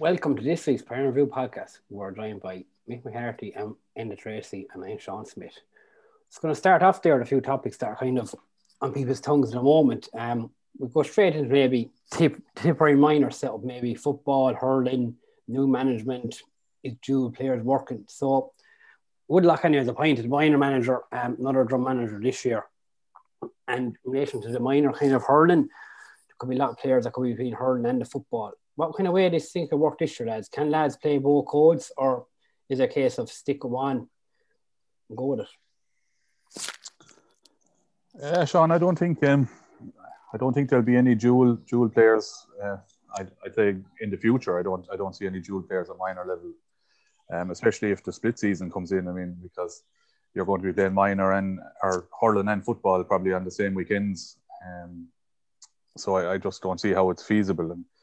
Welcome to this week's Premier View podcast. We're joined by Mick McCarthy and Enda Tracy, and I'm Sean Smith. It's going to start off there with a few topics that are kind of on people's tongues at the moment. Um, we go straight into maybe tip, temporary minor setup, maybe football, hurling, new management, is dual players working. So Woodlock anyway has appointed minor manager, um, another Drom manager this year. And in relation to the minor kind of hurling, there could be a lot of players that could be between hurling and the football. What kind of way do you think it work this year, lads? Can lads play both codes or is it a case of stick one go with it? Yeah, Sean, I don't think um, I don't think there'll be any dual dual players. Uh, I'd, I'd say in the future, I don't I don't see any dual players at minor level, um, especially if the split season comes in. I mean, because you're going to be playing minor and or hurling and football probably on the same weekends. Um, so I, I just don't see how it's feasible. And uh,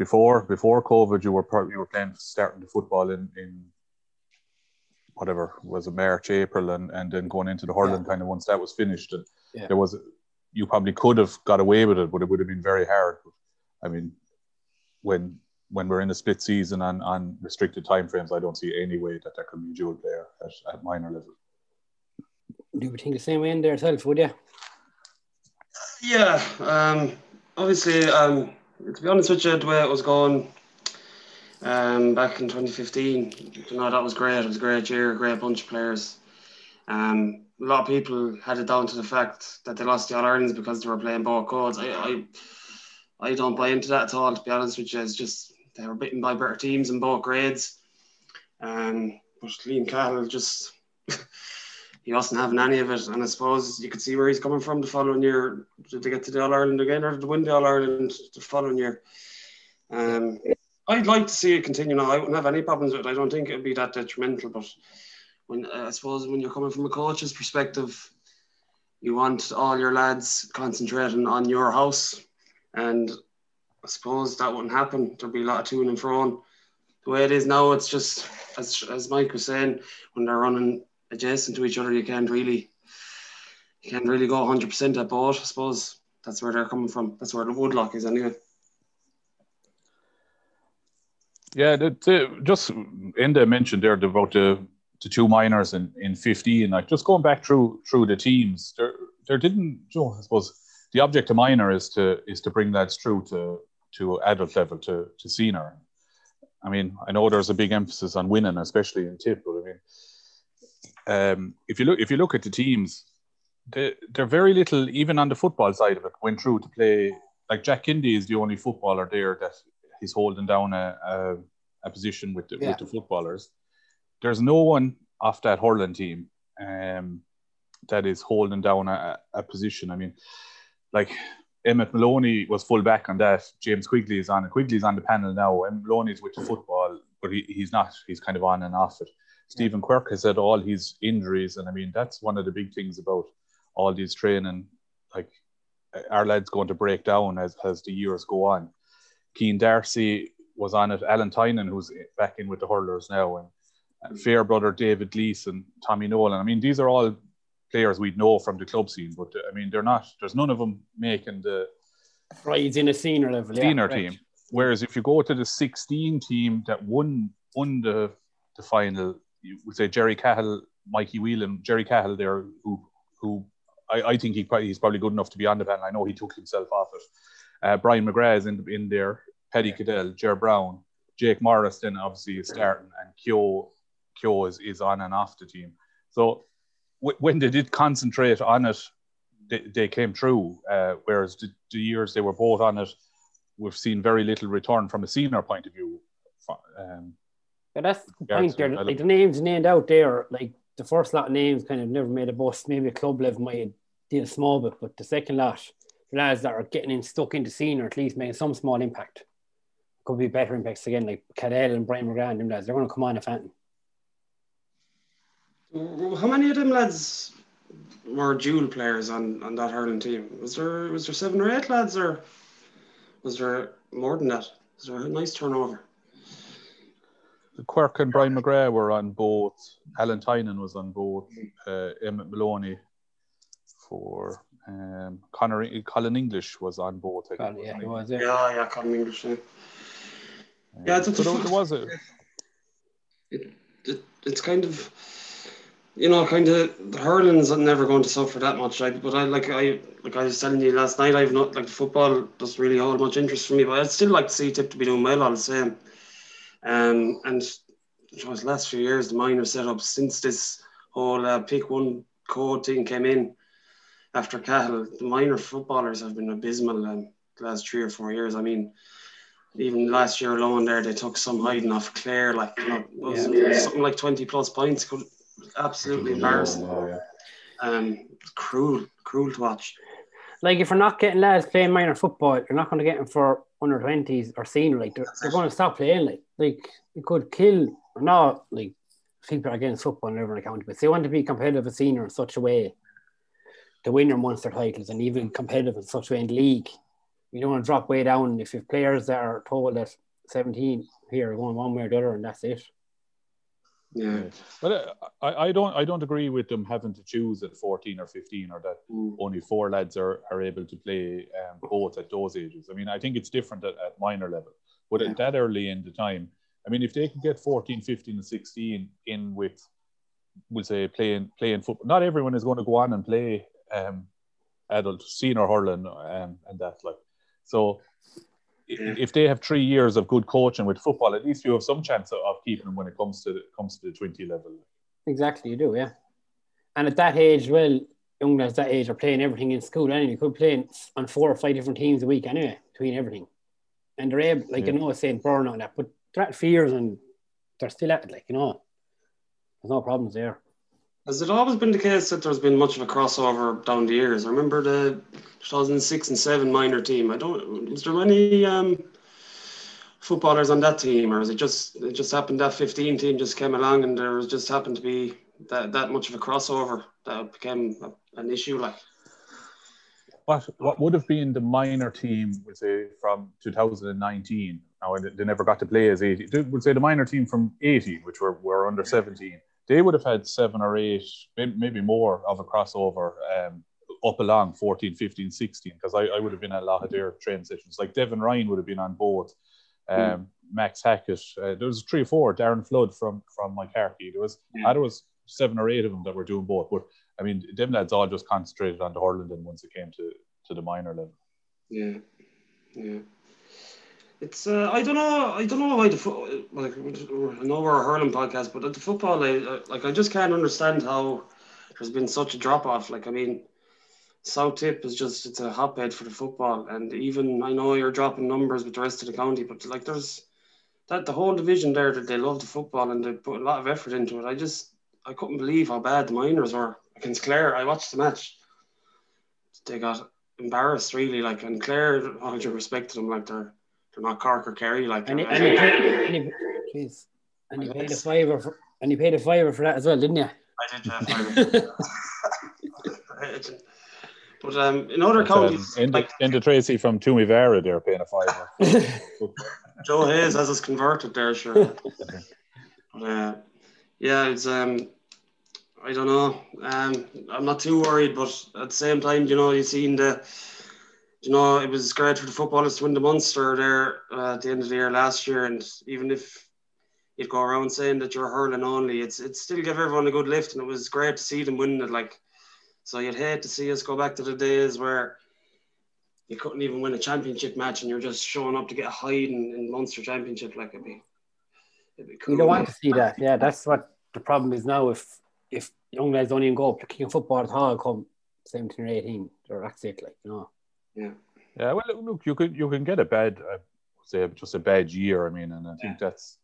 before before COVID, you were probably you were playing starting the football in in whatever was it March, April, and and then going into the hurling kind of once that was finished, and Yeah. there was you probably could have got away with it, but it would have been very hard. I mean, when when we're in a split season on, on restricted timeframes, I don't see any way that there can be a dual player at, at minor level. Do you think the same way in there yourself, would you? Yeah, um, obviously, um, to be honest with you, the way it was going um, back in 2015, you know, that was great. It was a great year, great bunch of players. Um, a lot of people had it down to the fact that they lost the All Irelands because they were playing both codes. I, I, I don't buy into that at all, to be honest with you. It's just they were beaten by better teams in both grades. Um, but Liam Cahill just. he wasn't having any of it. And I suppose you could see where he's coming from the following year. They get to the All Ireland again or they win the All Ireland the following year? Um, I'd like to see it continue now. I wouldn't have any problems with it. I don't think it would be that detrimental. But when uh, I suppose when you're coming from a coach's perspective, you want all your lads concentrating on your house. And I suppose that wouldn't happen. There'd be a lot of to and fro. The way it is now, it's just as as Mike was saying, when they're running adjacent to each other, you can't really you can't really go 100 percent at both. I suppose that's where they're coming from. That's where the woodlock is anyway. Yeah, the, the, just Enda mentioned there about the, the two minors in, in 15. Like just going back through through the teams, there there didn't. You know, I suppose the object of minor is to is to bring lads through to to adult level to to senior. I mean, I know there's a big emphasis on winning, especially in tip, but I mean, um, if you look if you look at the teams, they, they're very little, even on the football side of it, went through to play. Like Jack Kennedy is the only footballer there that he's holding down a, a, a position with the, Yeah. with the footballers. There's no one off that hurling team um, that is holding down a, a position. I mean, like Emmett Moloney was full back on that. James Quigley is on it. Quigley's on the panel now. Emmett Moloney's with the football, but he, he's not. He's kind of on and off it. Stephen Quirke has had all his injuries, and I mean that's one of the big things about all these training. Like uh, our lads going to break down as as the years go on. Keen Darcy was on it. Alan Tynan, who's back in with the hurlers now, and, and Fair brother David Gleeson, Tommy Nolan. I mean, these are all players we'd know from the club scene, but uh, I mean, they're not. There's none of them making the strides in a senior level, senior yeah, team. Whereas if you go to the 16 team that won won the the final, you would say Jerry Cahill, Mikey Whelan, Jerry Cahill there, who who I, I think he he's probably good enough to be on the panel. I know he took himself off it. Uh, Brian McGrath is in in there. Paddy Cadell, Jer Brown, Jake Morris, then obviously is starting, and Kyo Kyo is, is on and off the team. So w- when they did concentrate on it, they, they came through. Uh, whereas the, the, years they were both on it, we've seen very little return from a senior point of view. Um, yeah, that's the point there. Like the names named out there, like the first lot of names kind of never made a bust. Maybe a club level might have did a small bit, but the second lot, the lads that are getting in stuck in the scene or at least making some small impact could be better impacts again, like Cadell and Brian McGrath and them lads. They're going to come on a Fenton. How many of them lads were dual players on, on that hurling team? Was there was there seven or eight lads, or was there more than that? Was there a nice turnover? Quirke and Brian McGrath were on both. Alan Tynan was on both. Uh, Emmett Moloney for um, Connor, Colin English was on both. Colin, yeah, he was. Yeah, yeah, yeah Colin English. Yeah, um, yeah it's, a, there was a. It, it, it's kind of, you know, kind of the hurling's are never going to suffer that much. Like, but I like I like I was telling you last night. I've not like football doesn't really hold much interest for me, but I'd still like to see Tip to be doing well all the same. Um, and it was last few years the minor setup since this whole uh, pick one code thing came in after Cahill, the minor footballers have been abysmal um, the last three or four years. I mean, even last year alone, there they took some hiding off Clare, like you know, yeah. something like twenty plus points. Could absolutely embarrassing. Yeah, um, cruel, cruel to watch. Like if you're not getting lads playing minor football, you're not going to get them for under twenties or senior. Like they're, they're going to stop playing. Like like it could kill not. Like people are against football and everyone accountable. But they want to be competitive as senior in such a way to win your Munster titles and even competitive in such a way in the league. You don't want to drop way down if you have players that are told that 17 here going one way or the other and that's it. Yeah, but uh, I, I don't I don't agree with them having to choose at 14 or 15 or that mm. only four lads are, are able to play um, both at those ages. I mean, I think it's different at, at minor level, but yeah. at that early in the time, I mean, if they can get 14, 15, and 16 in with, we'll say, playing playing football, not everyone is going to go on and play um, adult senior hurling um, and that like so if they have three years of good coaching with football at least you have some chance of, keeping them when it comes to comes to the 20 level. Exactly you do yeah. And at that age well young lads that age are playing everything in school anyway. You could play on four or five different teams a week anyway between everything. And they're able like yeah. you know saying burn on that but they're at fears and they're still at it like you know. There's no problems there has it always been the case that there's been much of a crossover down the years? I remember the 2006 and 7 minor team. I don't, was there many um, footballers on that team, or is it just it just happened that 15 team just came along and there was just happened to be that, that much of a crossover that became a, an issue? Like, what what would have been the minor team, would say, from 2019? Now they never got to play as 18. Would say the minor team from 18, which were, were under 17 they would have had seven or eight, maybe more of a crossover um, up along 14, 15, 16, because I, I would have been at a lot of their training sessions. Like Devon Ryan would have been on board, um, mm. Max Hackett. Uh, there was three or four. Darren Flood from from Moycarkey. There was yeah. there was seven or eight of them that were doing both. But I mean, them lads all just concentrated on the hurling once it came to to the minor level. Yeah, yeah. It's uh, I don't know I don't know why the foot like I know we're a hurling podcast, but at the football like I just can't understand how there's been such a drop off. Like I mean, South Tip is just it's a hotbed for the football, and even I know you're dropping numbers with the rest of the county, but like there's that the whole division there that they love the football and they put a lot of effort into it. I just I couldn't believe how bad the minors were against Clare. I watched the match. They got embarrassed really. Like and Clare, all due respect to them, like they're they're not Cork or Kerry. Like And he, and he, paid, and he, jeez, and he paid a fiver for, and he paid a fiver for that as well, didn't you? I did have five. But um, in other But, um, counties, Enda, like Enda Tracy from Toomevara, they're paying a fiver. Joe Hayes has us converted there, sure. but, uh, yeah, it's um, I don't know. Um, I'm not too worried, but at the same time, you know, you've seen the, you know, it was great for the footballers to win the Munster there uh, at the end of the year last year, and even if you'd go around saying that you're hurling only, it's it still give everyone a good lift, and it was great to see them winning it. Like, so you'd hate to see us go back to the days where you couldn't even win a championship match, and you're just showing up to get a hide in, in Munster Championship. Like, it'd be, it'd be cool. You don't want to see that. Yeah, that's what the problem is now. If if young lads don't even go up to kicking football at all, come 17 or 18, or that's it, like, you know. Yeah. Yeah, well, look, you can you can get a bad, uh, say, just a bad year. I mean, and I think that's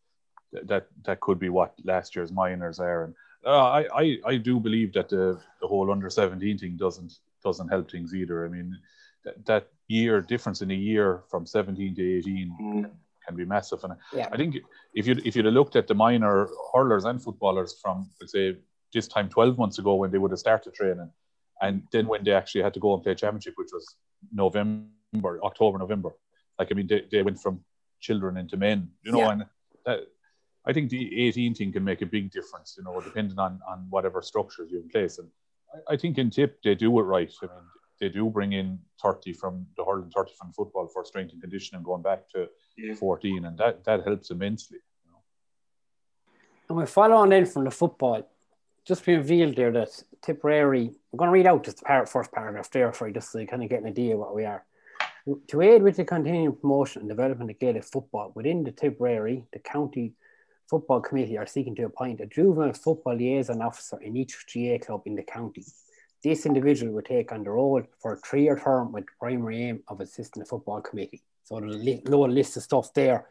that that could be what last year's minors are. And uh, I, I I do believe that the the whole under seventeen thing doesn't doesn't help things either. I mean, that, that year difference in a year from seventeen to eighteen can be massive. And Yeah. I think if you if you'd have looked at the minor hurlers and footballers from let's say this time twelve months ago when they would have started training, and then when they actually had to go and play championship, which was November, October, November. Like I mean, they, they went from children into men, you know, Yeah. and that, I think the 18 thing can make a big difference, you know, depending on on whatever structures you have in place. And I, I think in Tip they do it right. I mean, they do bring in 30 from the hurling, 30 from football for strength and conditioning, going back to Yeah. 14, and that that helps immensely. And we follow on then from the football. Just been revealed there that Tipperary, I'm going to read out just the first paragraph there for you, just so you kind of get an idea of what we are. To aid with the continuing promotion and development of Gaelic football within the Tipperary, the County Football Committee are seeking to appoint a juvenile football liaison officer in each GA club in the county. This individual will take on the role for a three-year term with the primary aim of assisting the football committee. So there's a li- low list of stuff there.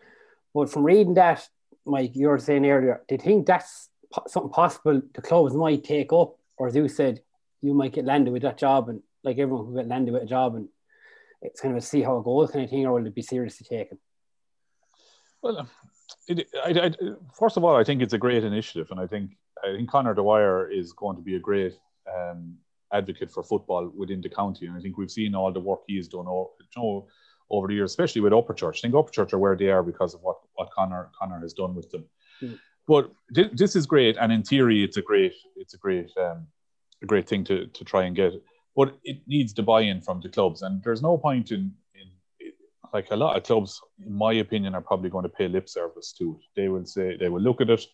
But from reading that, Mike, you were saying earlier, do you think that's something possible the clubs might take up? Or as you said, you might get landed with that job and like everyone who get landed with a job and it's kind of a see how it goes kind of thing, or will it be seriously taken? Well, it, I, I, first of all, I think it's a great initiative, and I think I think Conor Dwyer is going to be a great um, advocate for football within the county, and I think we've seen all the work he has done over, you know, over the years, especially with Upper Church. I think Upper Church are where they are because of what what Conor Conor has done with them. Mm. But thi- this is great, and in theory, it's a great it's a great um, a great thing to to try and get. But it needs the buy-in from the clubs, and there's no point in in like a lot of clubs, in my opinion, are probably going to pay lip service to it. They will say they will look at it,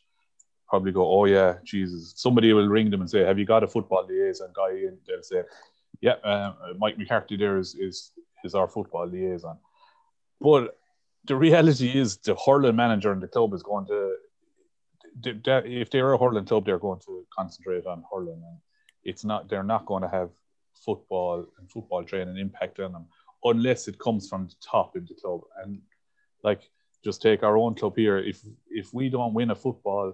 probably go, "Oh yeah, Jesus." Somebody will ring them and say, "Have you got a football liaison guy?" And they'll say, "Yeah, uh, Mike McCarthy there is is is our football liaison." But the reality is, the hurling manager in the club is going to, if they're a hurling club, they're going to concentrate on hurling, and it's not. They're not going to have football and football training impact on them unless it comes from the top in the club. And like, just take our own club here. If if we don't win a football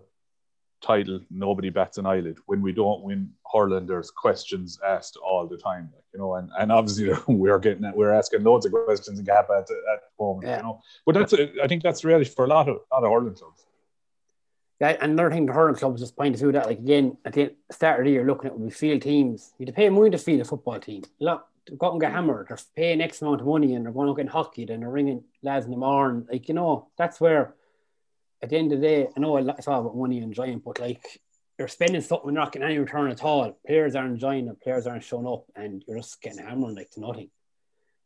title, nobody bats an eyelid. When we don't win hurling, there's questions asked all the time. Like, you know, and, and obviously we're getting we're asking loads of questions in Gap at, at the moment. Yeah. You know, but that's I think that's really for a lot of a lot of hurling clubs. Yeah, and another thing the hurling clubs just pointed to that, like again, at the start of the year, looking at we field teams, you have to pay money to field a football team. Look, they go out and get hammered, they're paying X amount of money and they're going out getting hockey, then they're ringing lads in the morning. Like, you know, that's where at the end of the day, I know it's all about money and enjoying, but like you're spending something and not getting any return at all. Players aren't enjoying it, players aren't showing up, and you're just getting hammered like to nothing.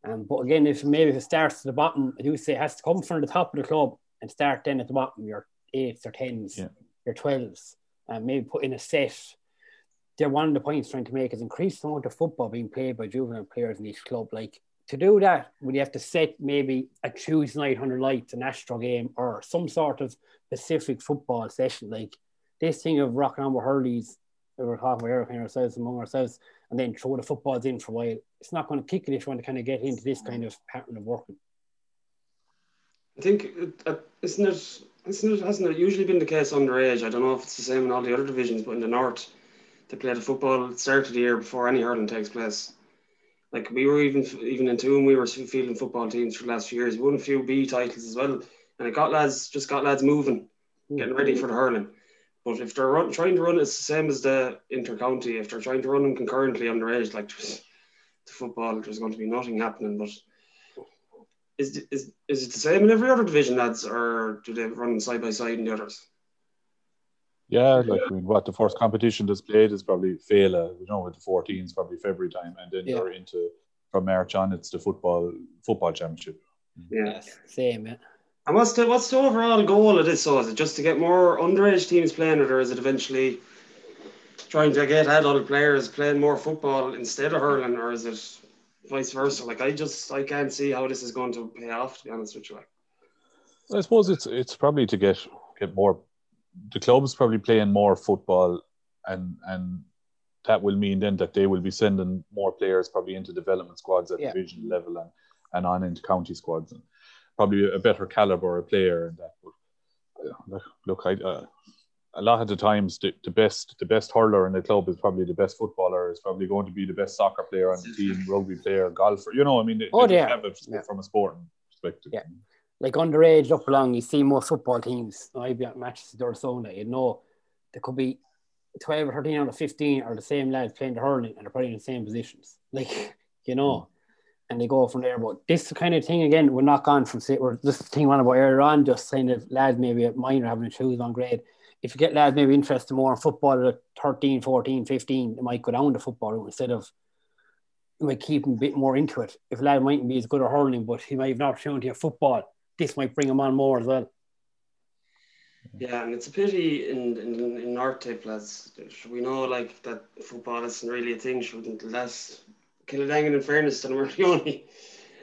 Um, but again, if maybe if it starts at the bottom, I do say it has to come from the top of the club and start then at the bottom, your eights or tens, Yeah. your twelves, and maybe put in a set. They're one of the points trying to make is increase the amount of football being played by juvenile players in each club. Like to do that, would you have to set maybe a Tuesday night hundred lights, an Astro game, or some sort of specific football session? Like this thing of rocking on with hurleys, we were talking about everything ourselves among ourselves, and then throw the footballs in for a while. It's not going to kick it if you want to kind of get into this kind of pattern of working. I think uh, isn't it it hasn't it usually been the case underage? I don't know if it's the same in all the other divisions, but in the north, they play the football at the start of the year before any hurling takes place, Like we were even even in two, and we were fielding football teams for the last few years. We won a few B titles as well, and it got lads just got lads moving, hmm. getting ready for the hurling. But if they're run, trying to run, it's the same as the inter-county. If they're trying to run them concurrently underage, like the football, there's going to be nothing happening. But is, is, is it the same in every other division, lads, or do they run side by side in the others? Yeah, like I mean, what the first competition that's played is probably Féile, you know, with the 14s, probably February time, and then yeah. you're into from March on, it's the football football championship. Yeah, same. Yeah. And what's the what's the overall goal of this? So is it just to get more underage teams playing it, or is it eventually trying to get adult players playing more football instead of hurling, or is it vice versa? Like I just I can't see how this is going to pay off. To be honest with you, like. I suppose it's it's probably to get get more the club's probably playing more football, and and that will mean then that they will be sending more players probably into development squads at yeah. division level and, and on into county squads and probably a better caliber of player and that. But look, I, uh, a lot of the times the, the best the best hurler in the club is probably the best footballer is probably going to be the best soccer player on the team, rugby player, golfer. You know, I mean, they, oh, they yeah. have it yeah. from a sporting perspective. Yeah like underage up along, you see most football teams. I'd be at matches to Dorsona, you know, there could be 12 or 13 out of 15 are the same lads playing the hurling and they're probably in the same positions. Like, you know, mm. and they go from there. But this kind of thing, again, we're not gone from, say, we're just thing on about earlier on, just kind of lads maybe at minor having to choose on grade. If you get lads maybe interested more in football at 13, 14, 15, they might go down the football instead of you might keep him a bit more into it. If a lad mightn't be as good at hurling, but he might have an opportunity of football, this might bring him on more as well. Yeah, and it's a pity in in, in our type lads. We know like that football isn't really a thing. Shouldn't less Kildangan in fairness, and we're the only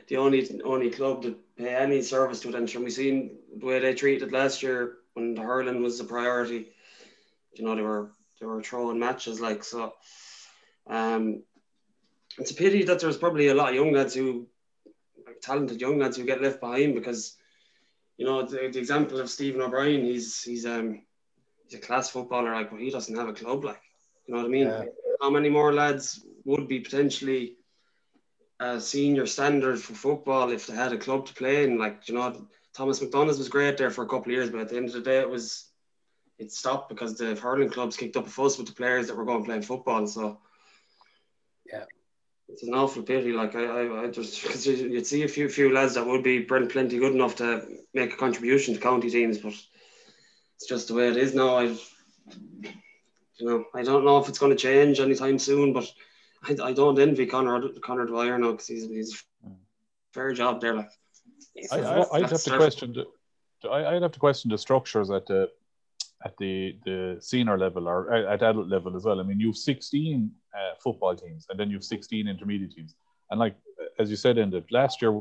the only only club to pay any service to it. And we seen the way they treated last year when the hurling was a priority. You know they were they were throwing matches like so. Um, it's a pity that there's probably a lot of young lads who, like talented young lads who get left behind because you know, the, the example of Stephen O'Brien, he's he's um he's a class footballer, like, but he doesn't have a club, like, you know what I mean? Yeah. How many more lads would be potentially a senior standard for football if they had a club to play in? Like, you know, Thomas MacDonagh's was great there for a couple of years, but at the end of the day, it was it stopped because the hurling clubs kicked up a fuss with the players that were going playing football. So, yeah, it's an awful pity. Like I, I, I just because you'd see a few few lads that would be plenty good enough to make a contribution to county teams, but it's just the way it is now. I, you know, I don't know if it's going to change anytime soon, but I, I don't envy Connor Connor Dwyer now because he's he's mm. fair job there. Like, I, I, would have to question. The, I, I'd have to question the structures at the at the the senior level or at adult level as well. I mean, you've 16 uh, football teams and then you've 16 intermediate teams. And like as you said, in the last year,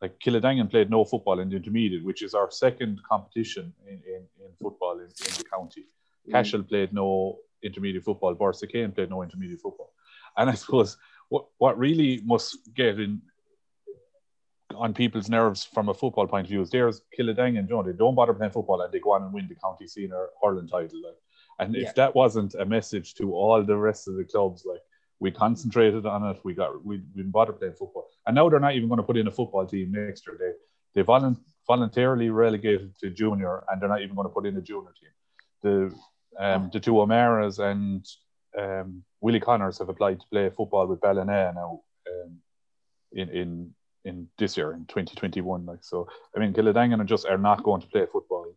like Kildangan played no football in the intermediate, which is our second competition in, in, in football in, in, the county. Mm. Cashel played no intermediate football. Borrisokane played no intermediate football. And I suppose what what really must get in on people's nerves from a football point of view is there's Kildangan and John. They don't bother playing football and they go on and win the county senior hurling title. Like. And if that wasn't a message to all the rest of the clubs, like we concentrated on it, we got we, we didn't bother playing football. And now they're not even going to put in a football team next year. They they volu- voluntarily relegated to junior and they're not even going to put in a junior team. The um, the two O'Maras and um, Willie Connors have applied to play football with Ballina now um, in in in this year in 2021. Like so, I mean, Kildangan just are not going to play football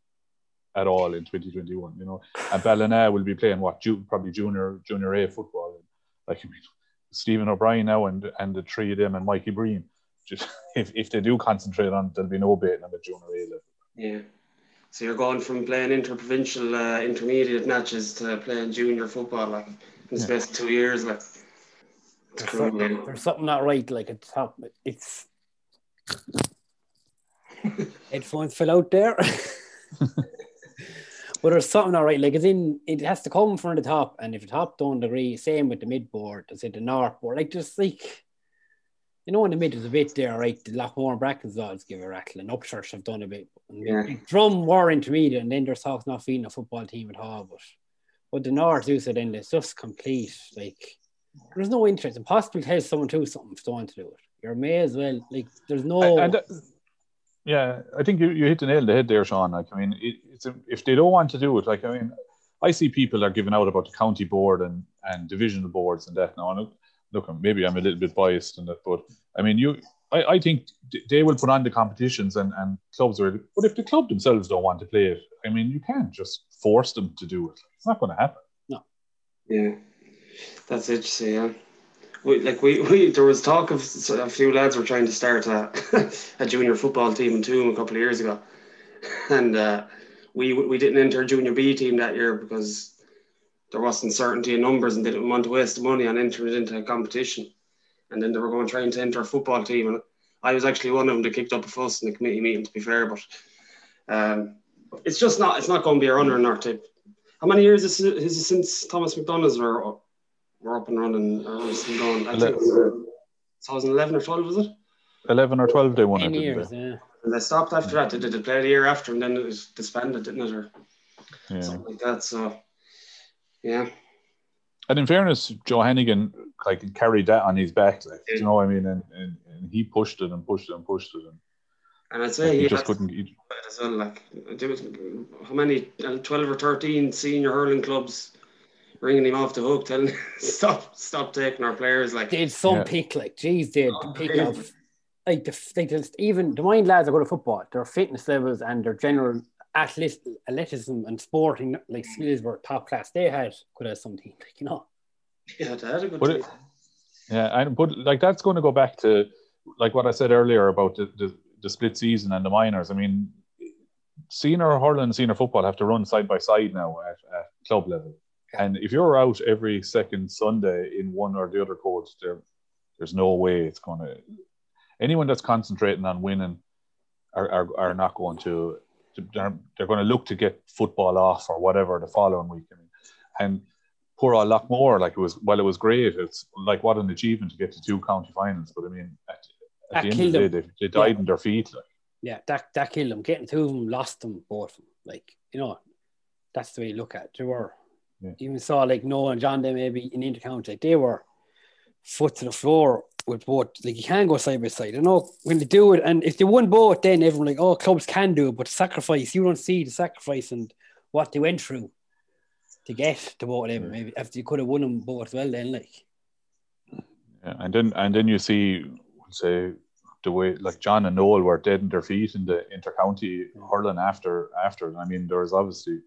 at all in 2021. You know, and Ballina will be playing what ju- probably junior junior A football. Like I mean, Stephen O'Brien now and and the three of them and Mikey Breen. Just if, if they do concentrate on, there'll be no baiting on the junior A level. Yeah. So you're going from playing interprovincial uh, intermediate matches to playing junior football like in the space of two years like. There's something, there's something not right. Like it's it's Headphones fell out there. but there's something all right. Like it's in, it has to come from the top, and if the top don't agree, same with the mid board. I said the north board. Like just like you know, in the mid is a bit there, right? The Loughmore and Brackens odds give a rattle, and Upchurch have done a bit. Yeah. Drom were intermediate, and then there's talk not feeling a football team at all. But but the North do so then it's just complete like there's no interest. Impossible to tell someone to do something if they want to do it. You may as well like there's no. And, uh, yeah, I think you, you hit the nail on the head there, Sean. Like, I mean, it, it's a, if they don't want to do it, like, I mean, I see people are giving out about the county board and and divisional boards and that. Now, look, maybe I'm a little bit biased in that, but I mean, you, I, I think they will put on the competitions and and clubs are. But if the club themselves don't want to play it, I mean, you can't just force them to do it. It's not going to happen. No. Yeah, that's interesting. Yeah we, like we, we there was talk of a few lads were trying to start a, a junior football team in Tuam a couple of years ago, and uh, we we didn't enter a junior B team that year because there wasn't certainty in numbers and they didn't want to waste money on entering into a competition. And then they were going trying to enter a football team, and I was actually one of them that kicked up a fuss in the committee meeting. To be fair, but um, it's just not it's not going to be a runner in our type. How many years is it, is it since Thomas MacDonagh's were we're up and running. Uh, or was going, I think it was 2011 or 12, was it? 11 or 12 they won it. Years, they? Yeah. And they stopped after that. They did it play the year after, and then it was disbanded, didn't it? Or yeah. something like that. So, yeah. And in fairness, Joe Hannigan like carried that on his back, like yeah. you know what I mean, and, and, and he pushed it and pushed it and pushed it, and, and I'd say he, he just couldn't. He, as well, like there was how many, uh, twelve or thirteen senior hurling clubs ringing him off the hook, telling him stop, stop taking our players. Like they some yeah. pick, like geez, they oh, pick of like the, they just even the mind lads are good at football. Their fitness levels and their general athleticism and sporting like skills were top class. They had could have some team, like, you know. Yeah, they had a good but team. It, yeah, and but like that's going to go back to like what I said earlier about the, the, the split season and the minors. I mean, senior hurling and senior football have to run side by side now at, at club level. And if you're out every second Sunday in one or the other codes, there, there's no way it's going to. Anyone that's concentrating on winning are, are, are not going to. They're, they're going to look to get football off or whatever the following week. I mean, and poor old Loughmore, like it was, well, it was great. It's like what an achievement to get to two county finals. But I mean, at, at the end of the day, they, they died yeah. in their feet. Like. Yeah, that, that killed them. Getting two of them, lost them both. of them. Like, you know, that's the way you look at it. They were yeah. Even saw like Noel and John, they maybe in intercounty, like they were foot to the floor with both. Like you can go side by side. You know when they do it, and if they won both, then everyone like, oh, clubs can do it, but sacrifice you don't see the sacrifice and what they went through to get to both of them. Maybe if you could have won them both as well, then like. Yeah, and then and then you see, say the way like John and Noel were dead in their feet in the intercounty hurling after after. I mean, there was obviously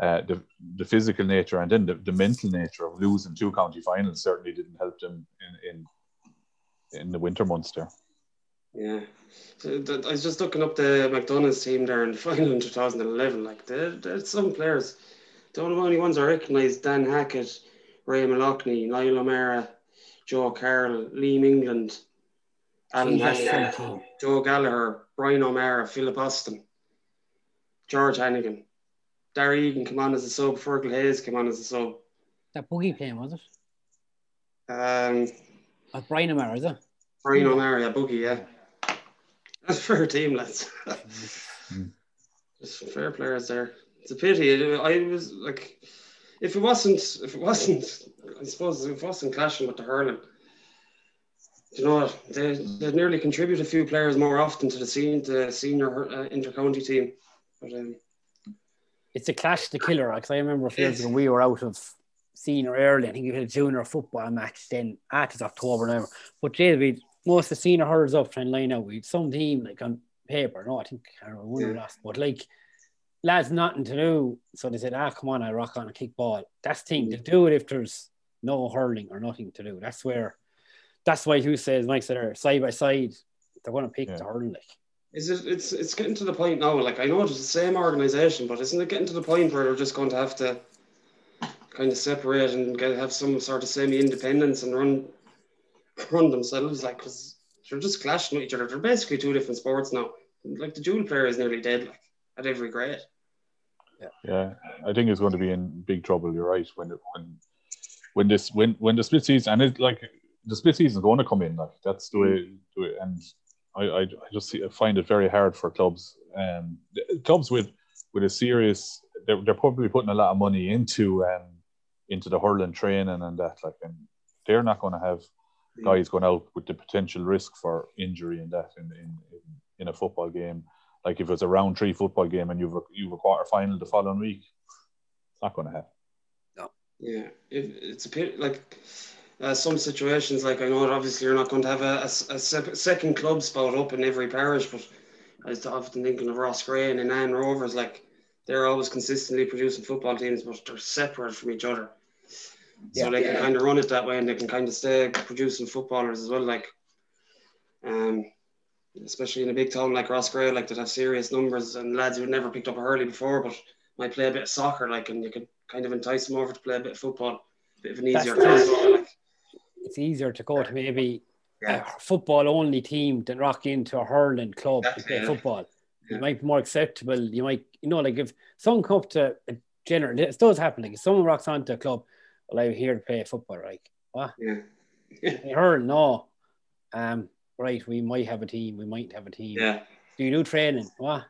uh, the the physical nature and then the, the mental nature of losing two county finals certainly didn't help them in in, in the winter months there. Yeah, so I was just looking up the MacDonagh's team there in the final in 2011. Like there's some players. The only ones I recognise: Dan Hackett, Ray Maloney, Niall O'Mara, Joe Carroll, Liam England, Alan Hannigan, Joe Gallagher, Brian O'Mara, Philip Austin, George Hannigan. Darry Egan came on as a sub, Fergal Hayes came on as a sub. That boogie playing, was it? Um, oh, Brian O'Mara, is it? Brian O'Mara, yeah, boogie, yeah. That's a fair team, lads. mm. Just fair players there. It's a pity. I was like, if it wasn't, if it wasn't, I suppose if it wasn't clashing with the hurling, you know? They they nearly contribute a few players more often to the scene, the senior uh, inter-county team. But um, it's a clash the killer. Because I remember a few years ago we were out of senior early. I think we had a junior football match then at October now. But Jay, we most of the senior hurlers up trying to line out. We some team like on paper. No, I think I don't know, one yeah. last, but like lads nothing to do. So they said, ah, come on, I rock on a kick ball. That's the thing. They'll do it if there's no hurling or nothing to do. That's where that's why who says Mike said side by side, they're gonna pick yeah. the hurling like. Is it? It's it's getting to the point now. Like I know it's the same organization, but isn't it getting to the point where they're just going to have to kind of separate and get have some sort of semi-independence and run run themselves? Like because they're just clashing with each other. They're basically two different sports now. Like the dual player is nearly dead. Like at every grade. Yeah. yeah, I think it's going to be in big trouble. You're right. When when when this when when the split season and it's like the split season is going to come in. Like that's the way, the way and I, I, I just see, find it very hard for clubs. Um, clubs with with a serious, they're, they're probably putting a lot of money into um, into the hurling training and that. Like, and they're not going to have guys going out with the potential risk for injury and that in, in in a football game. Like if it's a round three football game and you've a, you've a quarter final the following week, it's not going to happen. No. Yeah, if it's a bit like uh, some situations. Like I know, obviously, you're not going to have a, a, a second club spot up in every parish, but I was often thinking of Roscrea and Annan Rovers. Like they're always consistently producing football teams, but they're separate from each other. So yeah, they can yeah. kind of run it that way, and they can kind of stay producing footballers as well. Like, um, especially in a big town like Roscrea, like that have serious numbers and lads who never picked up a hurley before, but might play a bit of soccer, like, and you can kind of entice them over to play a bit of football, a bit of an easier. Like. It's easier to go to maybe yeah. a football only team than rock into a hurling club to play yeah. football. Yeah. It might be more acceptable. You might, you know, like if someone come up to a general, it does happen. Like if someone rocks onto a club, well, I'm here to play football, right? What? Yeah. hurl, no. Um, right, we might have a team, we might have a team. Yeah. Do you do training? What?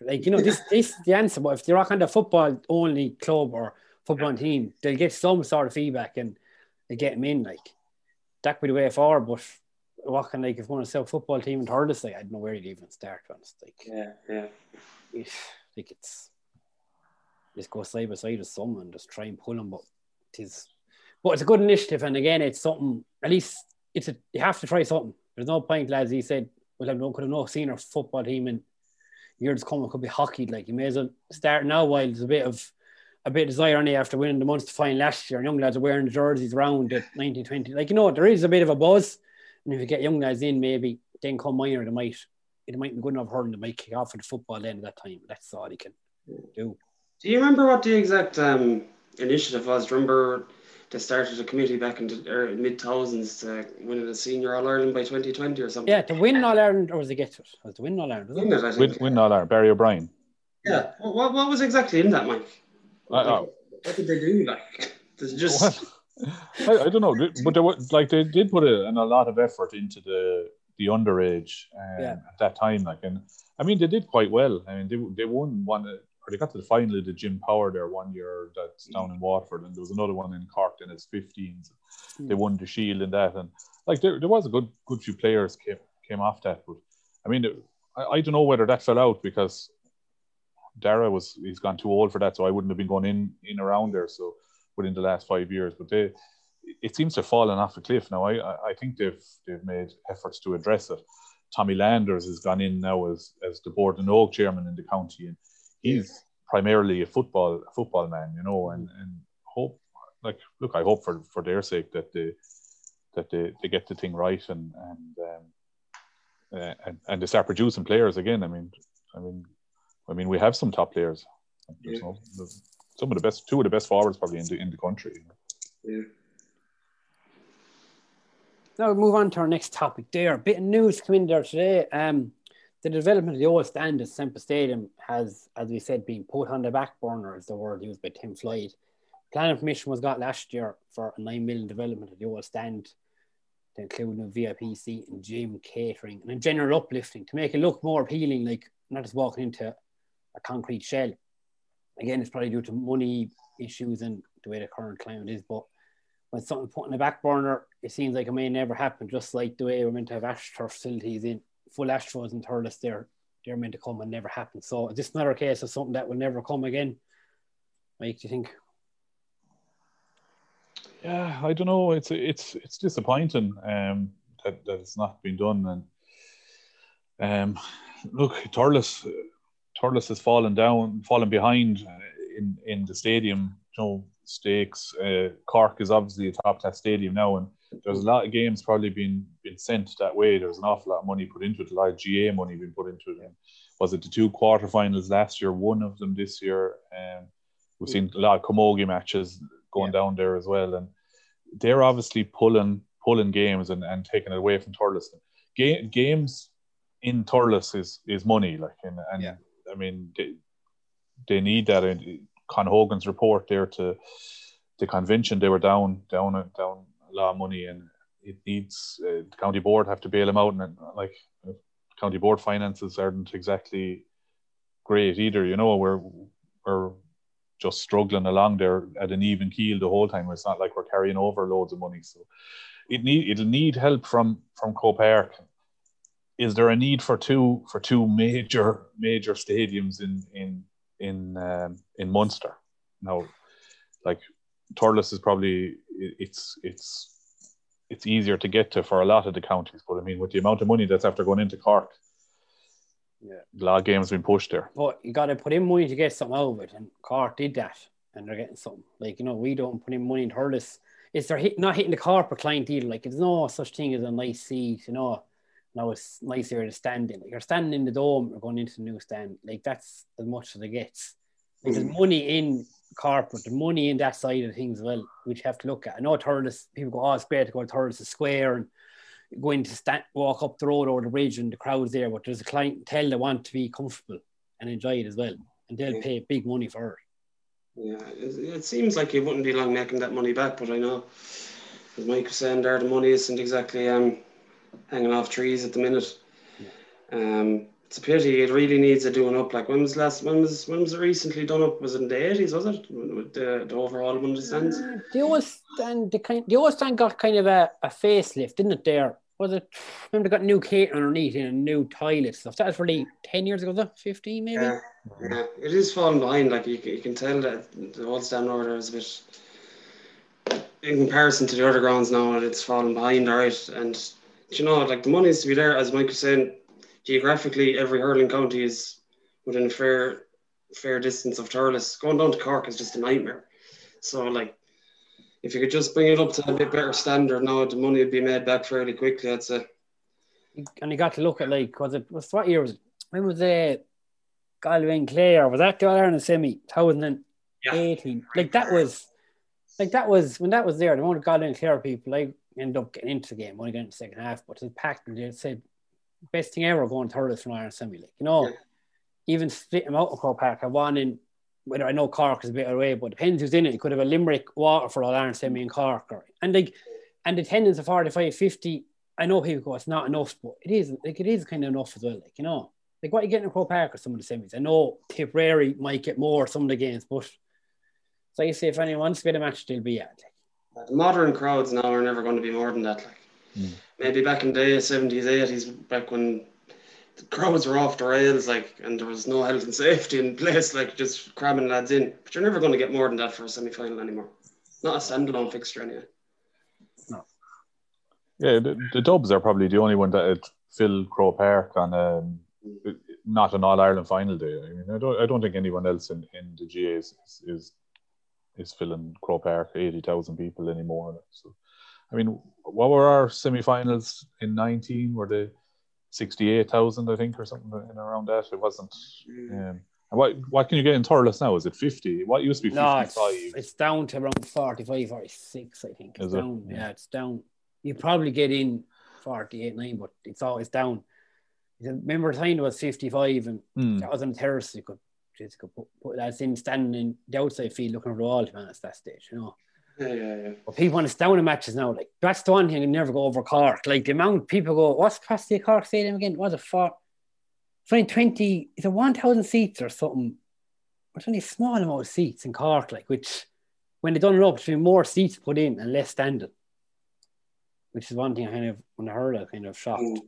Like, you know, this this is the answer. But if they're on a football only club or football team, they'll get some sort of feedback and they get him in. Like that could be the way forward. But what can like if one of the football team in like I don't know where you'd even start. Honest, like yeah, yeah. If, like it's just go side by side with someone, just try and pull them. But it is, but it's a good initiative, and again, it's something. At least it's a you have to try something. There's no point, lads. He said, "Well, I could have no senior football team and years coming could be hockey. Like you may as well start now while there's a bit of a bit of desire only after winning the Munster final last year. And young lads are wearing the jerseys around at 1920. Like you know, there is a bit of a buzz. And if you get young lads in, maybe then come minor, they might it might be good enough hurling to might kick off for the football then at that time. That's all he can do. Do you remember what the exact um, initiative was? Remember they started a committee back in the mid thousands to win a senior All Ireland by 2020 or something. Yeah, to win All Ireland, or was it get to it? Was to win All Ireland? Win it, I think. Win, win All Ireland. Barry O'Brien. Yeah. What, what was exactly in that, Mike? What, like, what did they do? Like, just. I, I, don't know, but they were like they did put a, a lot of effort into the the underage um, yeah. at that time. Like, and I mean, they did quite well. I mean, they they won one or they got to the final of the Jim Power there one year that's down in Waterford, and there was another one in Cork in its 15s. Mm. They won the Shield in that, and like there, there was a good good few players came came off that, but I mean, I, I don't know whether that fell out because Dara was he's gone too old for that, so I wouldn't have been going in in around there. So within the last five years, but they it seems to have fallen off a cliff now. I I think they've they've made efforts to address it. Tommy Landers has gone in now as as the Bord na nÓg chairman in the county, and he's primarily a football a football man, you know, and and hope like look, I hope for for their sake that they that they, they get the thing right and and um, uh, and and they start producing players again. I mean, I mean, I mean, we have some top players. Yeah. No, some of the best, two of the best forwards probably in the in the country. Yeah. Now we move on to our next topic. There, a bit of news coming there today. Um, the development of the old stand at Semple Stadium has, as we said, been put on the back burner, is the word used by Tim Floyd. Planning permission was got last year for a 9 million development of the old stand, to include a VIP seat and gym, catering, and a general uplifting to make it look more appealing, like not just walking into a concrete shell. Again, it's probably due to money issues and the way the current climate is, but when something put on the back burner, it seems like it may never happen, just like the way we're meant to have AstroTurf facilities in full Astros and Thurles, they're they're meant to come and never happen. So is this another case of something that will never come again? Mike, do you think? Yeah, I don't know. It's it's it's disappointing um, that that it's not been done. And um, look, Thurles, Thurles has fallen down, fallen behind in in the stadium. You know, stakes. Uh, Cork is obviously a top class stadium now, and there's a lot of games probably been been sent that way. There's an awful lot of money put into it, a lot of GA money being put into it. And was it the two quarterfinals last year? One of them this year. Um, we've seen a lot of Camogie matches going yeah. down there as well, and they're obviously pulling pulling games and, and taking it away from Thurles. Game, games in Thurles is is money, like and, and yeah. I mean they, they need that. Con Hogan's report there to the convention, they were down down down a lot of money, and it needs uh, the county board have to bail them out, and uh, like uh, county board finances aren't exactly great either. You know, we're we're just struggling along there at an even keel the whole time. It's not like we're carrying over loads of money. So it need it'll need help from from Croke Park. Is there a need for two for two major major stadiums in in in um, in Munster? Now, like Thurles is probably it's it's it's easier to get to for a lot of the counties, but I mean with the amount of money that's after going into Cork, Yeah. a lot of games been pushed there. But you got to put in money to get something out of it, and Cork did that, and they're getting something. Like you know, we don't put in money in Thurles. It's they're hit, not hitting the corporate clientele. Like there's no such thing as a nice seat, you know. Now it's nicer to stand in. Like you're standing in the dome, you're going into the new stand. Like that's as much as it gets. Like there's money in corporate, there's money in that side of things as well, which you have to look at. I know Thurles, people go, oh, it's great to go to Thurles Square and go into stand, walk up the road or the bridge and the crowd's there, but there's a clientele that want to be comfortable and enjoy it as well. And they'll Yeah. pay big money for it. Yeah, it, it seems like you wouldn't be long making that money back, but I know, as Mike was saying there, the money isn't exactly um, hanging off trees at the minute. Um, it's a pity. It really needs a doing up. Like when was last? When was when was it recently done up? Was it in the eighties? Was it with the, the overall one of the stands? The old stand, the kind, the old stand got kind of a, a facelift, didn't it? There was it. Remember, they got new catering underneath and a new toilet stuff. That was really ten years ago, it? fifteen maybe. Yeah, yeah, it is falling behind. Like you, can- you can tell that the whole stand over there is a bit, in comparison to the other grounds now, it's falling behind. All right, and you know, like the money is to be there. As Mike was saying, geographically, every hurling county is within a fair, fair distance of Thurles. Going down to Cork is just a nightmare. So like, if you could just bring it up to a bit better standard now, the money would be made back fairly quickly. I'd say. And you got to look at like was it was what year was it? When was uh, it? Galway and Clare was that the All Ireland semi 2018? Like that was like that was when that was there. The amount of Galway and Clare people, I ended up getting into the game, only getting into the second half, but it was packed and they said best thing ever going third from Ireland semi. Like you know, Yeah. even split them out of Croke Park. I won in whether I know Cork is a bit away, but depends who's in it. You could have a Limerick Waterford All Ireland semi in Cork, or, and like and the attendance of 45, 50, I know people go, it's not enough, but it is like it is kind of enough as well. Like, you know, like what you get in Croke Park or some of the semis. I know Tipperary might get more some of the games, but so you say if anyone wants to get a match, they'll be at. Modern crowds now are never going to be more than that. Like maybe back in the day, seventies, eighties, back when the crowds were off the rails, like, and there was no health and safety in place, like just cramming lads in. But you're never going to get more than that for a semi final anymore. Not a standalone fixture anyway. Yeah, the, the Dubs are probably the only one that would fill Croke Park on um, not an All Ireland final day. I mean, I don't, I don't think anyone else in, in the GAs is, is is filling Croke Park eighty thousand people anymore. So, I mean, what were our semi-finals in nineteen? Were they sixty-eight thousand, I think, or something in around that? It wasn't. Um, and what what can you get in Thurles now? Is it fifty? What used to be no, it's, fifty-five? it's down to around 45, 46, I think. It's Is it? down. Yeah, it's down. You probably get in 48, 9, but it's always down. Remember the time it was 55 and Hmm. that was on the terrace. You could just could put, put lads in standing in the outside field looking over the wall, man, at that stage, you know. Yeah, yeah, yeah. But people want to down in matches now. Like that's the one thing you never go over Cork. Like the amount people go, what's capacity of Cork Stadium again? Was it for? It's only twenty. It's a one thousand seats or something. It's only a small amount of seats in Cork. Like which, when they done it up, there's been more seats put in and less standing. Which is one thing I kind of when I heard, I kind of shocked, Mm.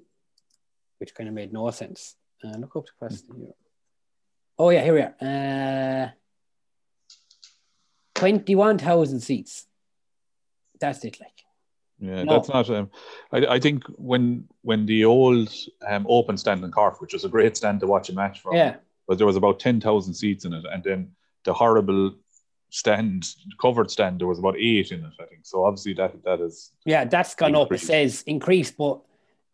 which kind of made no sense. Uh, look up the question here. Oh yeah, here we are. Uh, Twenty-one thousand seats. That's it. Like. Yeah, No. that's not. Um, I, I think when when the old um, open stand in Cork, which was a great stand to watch a match from, Yeah. but there was about ten thousand seats in it, and then the horrible stand, covered stand, there was about eight in it. I think so. Obviously, that that is Yeah, that's gone up. It says increase, but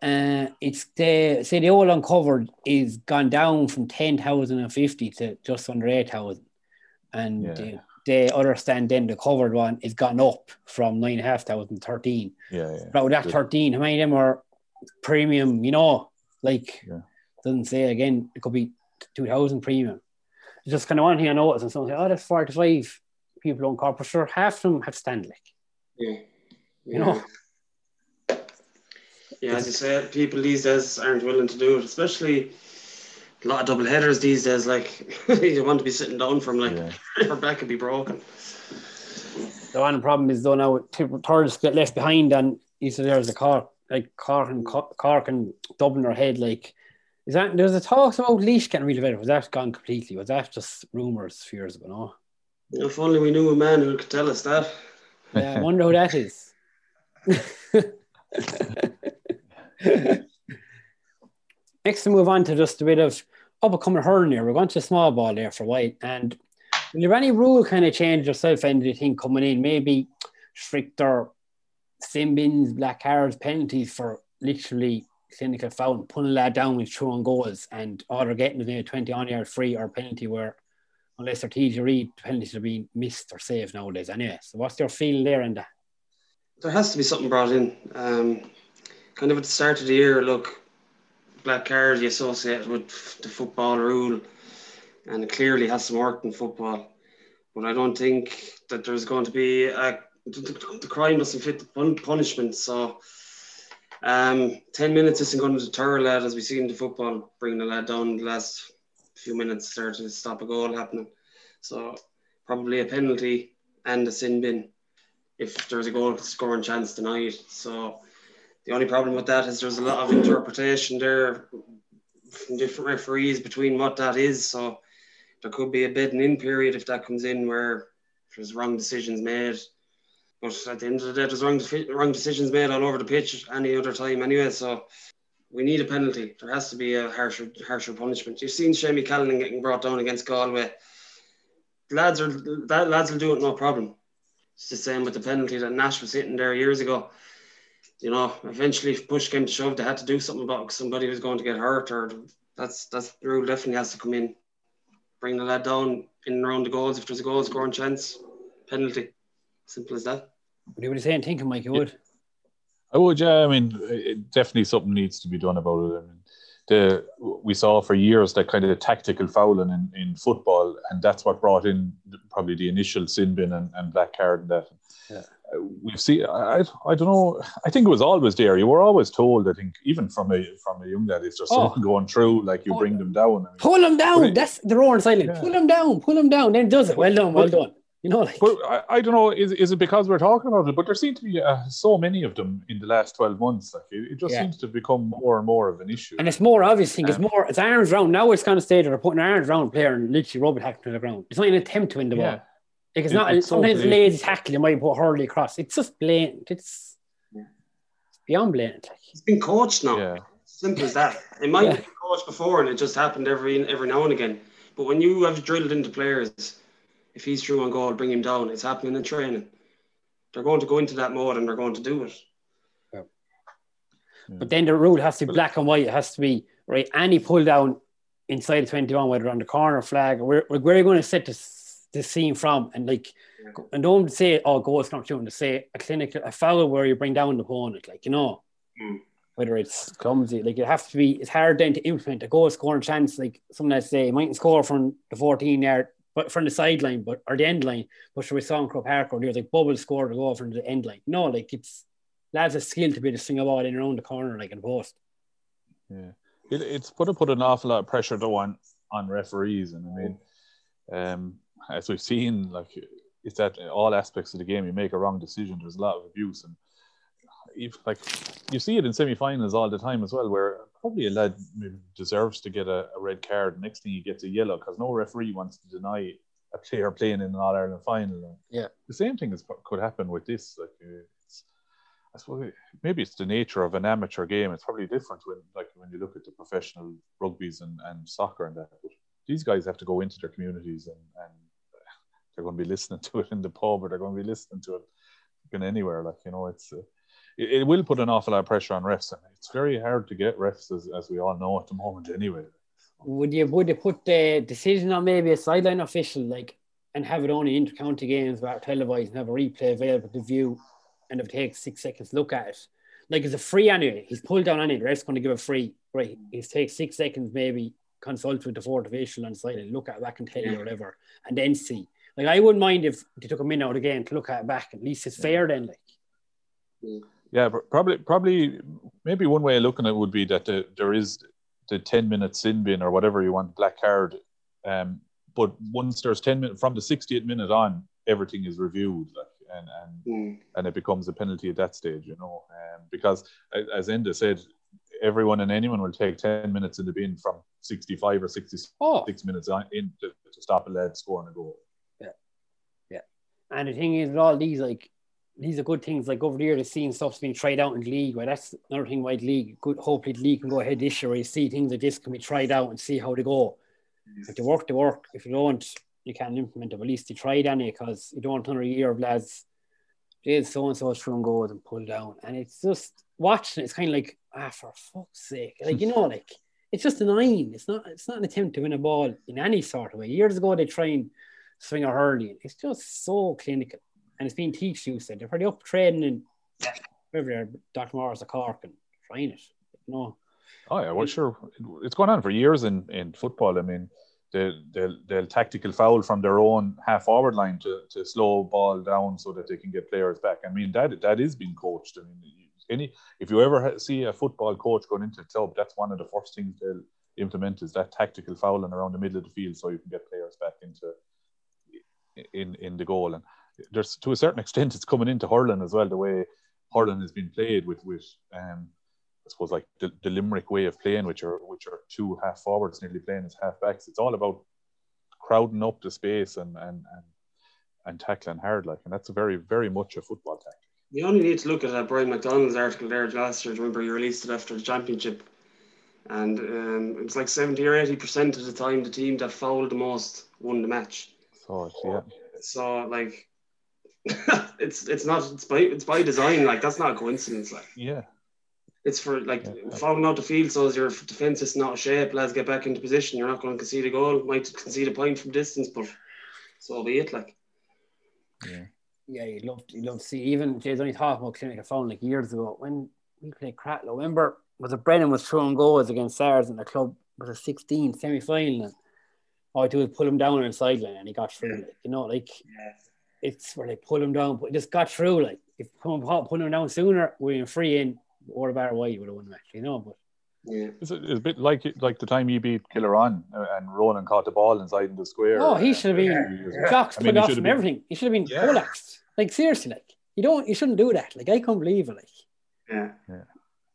uh, it's the say the all uncovered is gone down from ten thousand and fifty to just under eight thousand, and Yeah. the, the other stand then the covered one is gone up from nine and a half thousand thirteen. yeah, yeah. But with that Good. thirteen, how many of them are premium? You know, like Yeah. doesn't say again. It could be two thousand premium. It's just kind of one thing I noticed, and someone say, "Oh, that's forty five people on corporate." Sure, half of them have stand like. Yeah. You know? Yeah, as you said, people these days aren't willing to do it, especially a lot of double headers these days. Like you want to be sitting down from like yeah. your back could be broken. The one problem is though now thirds get left behind and you said there's a car like Cork and Cork and Dublin are ahead like is that there's a talk about Laois getting really better? Was that gone completely? Was that just rumours fears ago? No. If only we knew a man who could tell us that. Yeah, I wonder who that is. Next to move on to just a bit of up and coming hurling here. We're going to small ball there for white. And will there any rule kind of change yourself anything coming in? Maybe stricter sin bins, black cards, penalties for literally clinical foul, pulling that down with throwing goals and they're getting is a 20 on yard free or penalty where unless they're TJ Reid, penalties are being missed or saved nowadays anyway. So what's your feeling there and? There has to be something brought in. Um, kind of at the start of the year, look, black card you associate with the football rule and it clearly has some work in football. But I don't think that there's going to be a the, the crime doesn't fit the punishment. So um, 10 minutes isn't going to deter a lad, as we see in the football, bringing the lad down the last few minutes there to stop a goal happening. So probably a penalty and a sin bin if there's a goal scoring chance tonight. So the only problem with that is there's a lot of interpretation there from different referees between what that is. So there could be a bidding in period if that comes in where there's wrong decisions made but at the end of the day, there's wrong, wrong decisions made all over the pitch any other time anyway. So we need a penalty. There has to be a harsher, harsher punishment. You've seen Seamie Callanan getting brought down against Galway. Lads are that lads will do it no problem. It's the same with the penalty that Nash was hitting there years ago. You know, eventually, if push came to shove, they had to do something about it somebody was going to get hurt, or that's that's the rule definitely has to come in. Bring the lad down in and around the goals if there's a goal scoring chance, penalty. Simple as that. What are you saying? Thinking, Mike, you would? I would, yeah. I mean, uh, it, definitely something needs to be done about it. I mean, the we saw for years that kind of tactical fouling in, in football, and that's what brought in probably the initial sin bin and, and black card and that. Yeah. We've seen. I, I don't know. I think it was always there. You were always told. I think even from a from a young lad, it's just oh. something going through. Like you bring them down. I mean, pull them down. It, That's the roaring silent. Yeah. Pull them down. Pull them down. Then does it. Well done. Well done. You know, like, but I, I don't know. Is, is it because we're talking about it? But there seem to be uh, so many of them in the last twelve months. Like it, it just yeah. seems to become more and more of an issue. And it's more obvious thing. Um, it's more. It's arms round now. It's kind of stage where they're putting arms round player and literally rubber tackling to the ground. It's not an attempt to win the yeah. ball. Like it's it, not. It's sometimes so lazy tackle. You might put Hurley across. It's just blatant. It's, yeah. it's beyond blatant. Like. It's been coached now. Yeah. Simple as that. It might yeah. be coached before, and it just happened every every now and again. But when you have drilled into players if he's through on goal, bring him down. It's happening in training. They're going to go into that mode and they're going to do it. Yeah. Hmm. But then the rule has to be black and white. It has to be right. Any pull down inside the 21, whether on the corner flag or where, we're going to set the, the scene from? And like, yeah. and don't say, oh, goal is not shooting, to say a clinical, a foul where you bring down the opponent, like, you know. Mm whether it's clumsy, like it has to be, it's hard then to implement a goal scoring chance. Like someone that say, might score from the 14 yard but from the sideline, but or the end line. But sure, we saw in Croke Park or there's like Bubble scored a goal from the end line. No, like it's lads a skill to be able to swing a ball in around the corner like in post. Yeah, it, it's put to put an awful lot of pressure though on on referees, and I mean, um, as we've seen, like it's that all aspects of the game. You make a wrong decision, there's a lot of abuse, and if, like you see it in semi-finals all the time as well, where probably a lad deserves to get a, a red card. Next thing he gets a yellow because no referee wants to deny a player playing in an All Ireland final. Yeah, the same thing is, could happen with this. Like, it's, I suppose maybe it's the nature of an amateur game. It's probably different when, like, when you look at the professional rugby's and, and soccer and that. But these guys have to go into their communities and, and they're going to be listening to it in the pub or they're going to be listening to it in anywhere. Like, you know, it's. Uh, it, it, will put an awful lot of pressure on refs, and it's very hard to get refs, as, as we all know at the moment. Anyway, would you would you put the decision on maybe a sideline official, like, and have it only inter-county games where televised and have a replay available to view, and if it takes six seconds to look at it, like it's a free anyway. He's pulled down anyway. The ref's going to give a free, right? He's take six seconds maybe consult with the fourth official on side and look at that and tell you or whatever, and then see. Like I wouldn't mind if they took a minute out again to look at it back. At least it's fair then. Like. Yeah, probably, probably, maybe one way of looking at it would be that the, there is the 10 minute sin bin or whatever you want, black card. Um, but once there's 10 minutes from the 68th minute on, everything is reviewed. Like, and and mm. and it becomes a penalty at that stage, you know. Um, because as Enda said, everyone and anyone will take ten minutes in the bin from sixty-five or sixty-six oh. minutes in to, to, stop a lad scoring a goal. And the thing is, all these like these are good things. Like over the years, seeing stuff's been tried out in league. Well, that's another thing. Why league, good. Hopefully, the league can go ahead this year. You see things like this can be tried out and see how they go. If they work, they work. If you don't, you can't implement it. At least you tried any because you don't want another year of lads. Did so and so and goes and pull down, and it's just watching. It's kind of like ah, for fuck's sake, like you know, like it's just a nine. It's not. It's not an attempt to win a ball in any sort of way. Years ago, they tried swing a hurling. It's just so clinical, and it's been teach you said they're pretty up training in wherever Dr. Morris or Cork and trying it. You know. Oh yeah, well sure. It's going on for years in in football. I mean they'll, they'll, they'll tactical foul from their own half forward line to, to slow ball down so that they can get players back. I mean, that that is being coached. I mean, any if you ever see a football coach going into a club, that's one of the first things they'll implement is that tactical fouling around the middle of the field so you can get players back into in in the goal. And there's to a certain extent it's coming into hurling as well, the way hurling has been played with with um I suppose like the, the Limerick way of playing, which are which are two half forwards nearly playing as half backs. It's all about crowding up the space and and and, and tackling hard, like, and that's very very much a football tactic. You only need to look at uh, Brian McDonald's article there last year. Remember, you released it after the championship, and um, it was like seventy or eighty percent of the time the team that fouled the most won the match. So yeah. So like, it's it's not it's by it's by design. Like that's not a coincidence. Like yeah, it's for like yeah. falling out the field so as your defense is not shape. Let's get back into position. You're not going to concede a goal. Might concede a point from distance, but so be it. Like, yeah, yeah, you'd love you'd love to see. Even Jay's only talked about clinical phone like years ago when we played Cratloe. Remember, was it Brennan was throwing goals against SARS in the club was a 16 semi final, and all I do is pull him down on the sideline, and he got through. Like, you know, like it's where they pull him down, but just got through. Like if come pulling him down sooner, we're in free in or about why you would have won the match, you know. But yeah, it's a, it's a bit like like the time you beat Kilruane uh, and Ronan caught the ball inside the square. Oh, he should have been yeah. jocks I mean, put off from been, everything. He should have been yeah. relaxed. Like seriously, like you don't, you shouldn't do that. Like I can't believe it. Like yeah, yeah.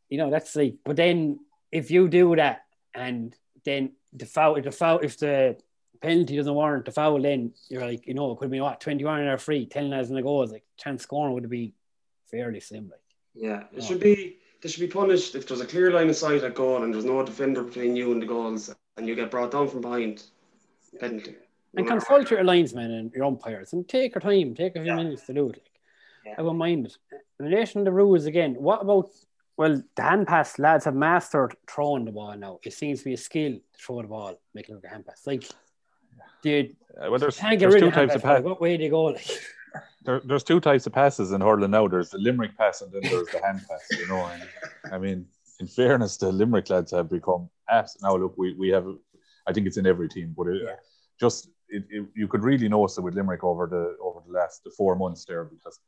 You know that's like, but then if you do that and then the foul, if the foul, if the penalty doesn't warrant the foul, then you're like, you know, it could been what 21 and a free, 10 as in the goals. Like chance scoring would have been fairly slim. Like yeah, it should be they should be punished if there's a clear line of sight at goal and there's no defender between you and the goals and you get brought down from behind. Penalty. And consult your linesmen and your umpires and take your time, take a few yeah. minutes to do it. Like. Yeah. I won't mind it. In relation to the rules again, what about well, the hand pass lads have mastered throwing the ball now. It seems to be a skill to throw the ball, make it look a hand pass. Like, dude, uh, well, there's, can't get rid two of types of pass. What way do you go? Like? there, there's two types of passes in hurling now. There's the Limerick pass and then there's the hand pass. You know, and I mean, in fairness, the Limerick lads have become apps. Now, look, we, we have, I think it's in every team, but it, yeah. just it, it, you could really notice it with Limerick over the over the last the four months there because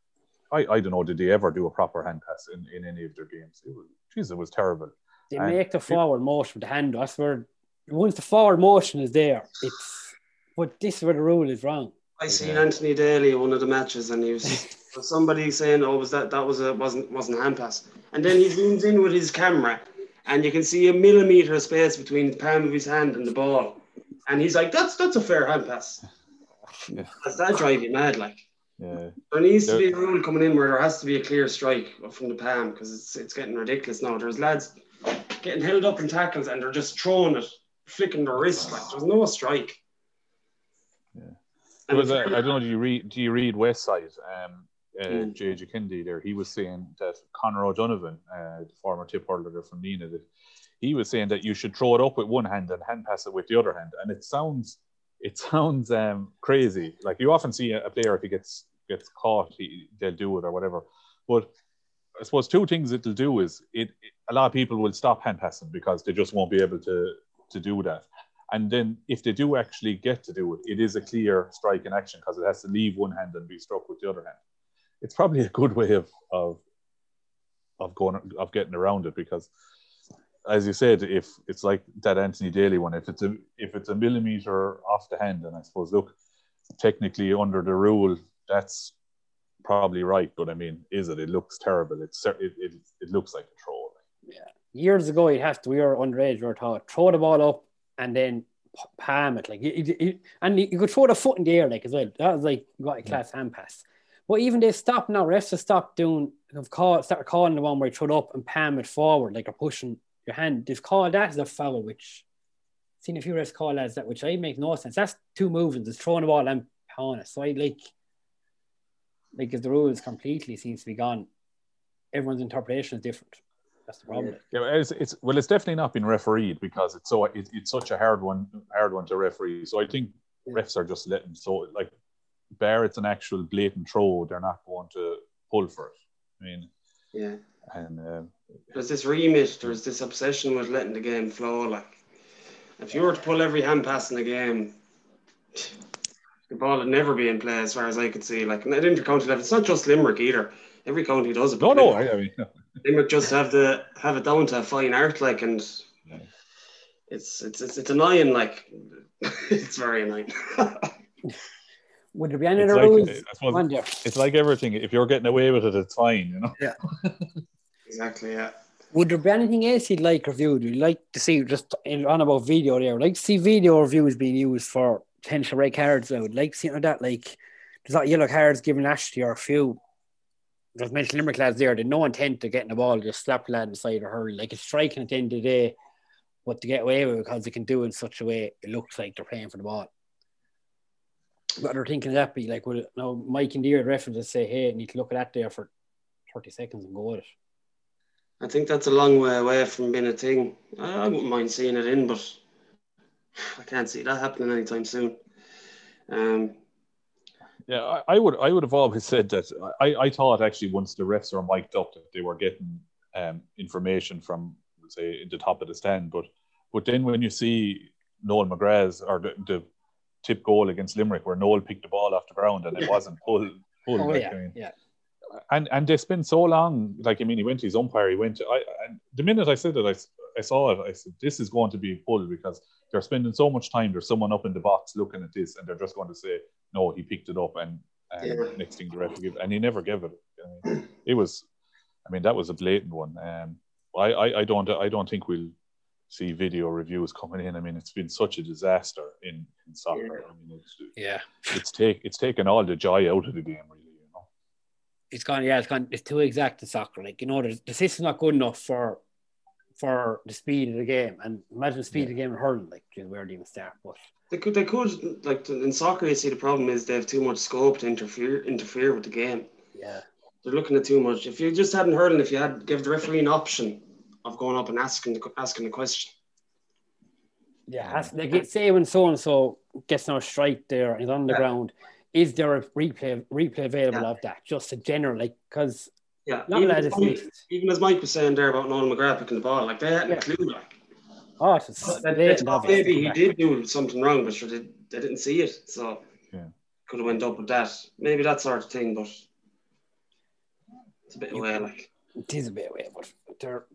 I, I don't know did they ever do a proper hand pass in, in any of their games? It was, geez, it was terrible. They and make the forward motion with the hand. I swear, once the forward motion is there, it's but this is where the rule is wrong. I seen Anthony Daly one of the matches, and he was somebody saying, "Oh, was that that was a wasn't wasn't a hand pass?" And then he zooms in with his camera, and you can see a millimeter of space between the palm of his hand and the ball, and he's like, "That's that's a fair hand pass." Yeah. Does that drive you mad? Like, yeah. there needs to be a rule coming in where there has to be a clear strike from the palm because it's it's getting ridiculous now. There's lads getting held up in tackles and they're just throwing it, flicking their wrist like there's no strike. There was a, I don't know. Do you read? Do you read West Side? Um, uh, mm. J.J. Kennedy there. He was saying that Conor O'Donovan, uh, the former tip hurler from Nenagh, that he was saying that you should throw it up with one hand and hand pass it with the other hand. And it sounds, it sounds um, crazy. Like you often see a, player if he gets gets caught, he, they'll do it or whatever. But I suppose two things it'll do is it, it, a lot of people will stop hand passing because they just won't be able to to do that. And then if they do actually get to do it, it is a clear strike in action because it has to leave one hand and be struck with the other hand. It's probably a good way of of of going of getting around it because as you said, if it's like that Anthony Daly one, if it's a if it's a millimeter off the hand, and I suppose look, technically under the rule, that's probably right. But I mean, is it? It looks terrible. It's it it, it looks like a troll. Yeah. Years ago, you have to. We were underage. We were taught throw the ball up and then palm it. Like, and you could throw the foot in the air like as well. That was like got a class hand pass. But even they stopped now. Refs have stopped doing. Have called started calling the one where you throw it up and palm it forward, like you're pushing your hand. They've called that as a foul, which I've seen a few refs call as that, which I make no sense. That's two movements. It's throwing the ball and palming it. So I like, like if the rules completely seems to be gone, everyone's interpretation is different. That's the problem. Yeah, it's, it's well, it's definitely not been refereed because it's so it, it's such a hard one, hard one to referee. So I think refs are just letting so like, bear it's an actual blatant throw, they're not going to pull for it. I mean, yeah, and uh, there's this remit, there's this obsession with letting the game flow. Like, if you were to pull every hand pass in the game, the ball would never be in play as far as I could see. Like, at intercounty level, it's not just Limerick either. Every county does it. No, no, I, I mean, no. Limerick just have the have it down to a fine art, like, and Yeah. it's it's it's it's annoying. Like, it's very annoying. Would there be any It's other like- rules? Suppose- on there? it's like everything. If you're getting away with it, it's fine, you know. Yeah. exactly. Yeah. Would there be anything else you'd like reviewed? You'd like to see just in, on about video there. I'd like to see video reviews being used for potential red cards. I would like to see like that. Like there's not yellow cards given Ashley or a few. There's mentioned Limerick lads there. They no intent of getting the ball, just slap lad inside or hurl. Like it's striking at the end of the day, what to get away with because they can do it in such a way it looks like they're playing for the ball. But they're thinking that be like, well, now Mike and Deere references say, hey, I need to look at that there for 30 seconds and go it. I think that's a long way away from being a thing. I, I wouldn't mind seeing it in, but I can't see that happening anytime soon. Um, Yeah, I, I would. I would have always said that. I, I thought actually once the refs are mic'd up that they were getting um, information from say in the top of the stand, but but then when you see Noel McGrath's or the, the tip goal against Limerick where Noel picked the ball off the ground and it wasn't pulled. pulled Oh, yeah, I mean, yeah. And and they spent so long. Like I mean, he went to his umpire. He went to. I and the minute I said it, I, I saw it. I said, "This is going to be pulled because they're spending so much time. There's someone up in the box looking at this, and they're just going to say, "No, he picked it up." And, and Yeah. next thing the ref give, and he never gave it. I mean, it was. I mean, that was a blatant one. Um, I, I I don't I don't think we'll see video reviews coming in. I mean, it's been such a disaster in, in soccer. I mean, it's Yeah. it's take it's taken all the joy out of the game, really. You know. It's gone. Yeah, it's gone. It's too exact in soccer. Like you know, the, the system's not good enough for for the speed of the game. And imagine the speed of the game in hurling. Like, geez, where do you even start? But they could they could like in soccer. You see, the problem is they have too much scope to interfere interfere with the game. yeah, They're looking at too much. If you just hadn't hurling, if you had give the referee an option of going up and asking the asking the question. yeah. Has, like it- say when so and so gets no strike there and he's on the Yeah. ground. Is there a replay replay available Yeah. of that? Just a general, like, because Yeah, even, as Mike, even as Mike was saying there about Noel McGrath picking the ball, like they hadn't Yeah. a clue. Like oh, it's just They- they blatant thought obvious. maybe he did do something wrong, but sure they, they didn't see it, so Yeah. could have went up with that. Maybe that sort of thing, but it's a bit away. Like It is a bit away, but there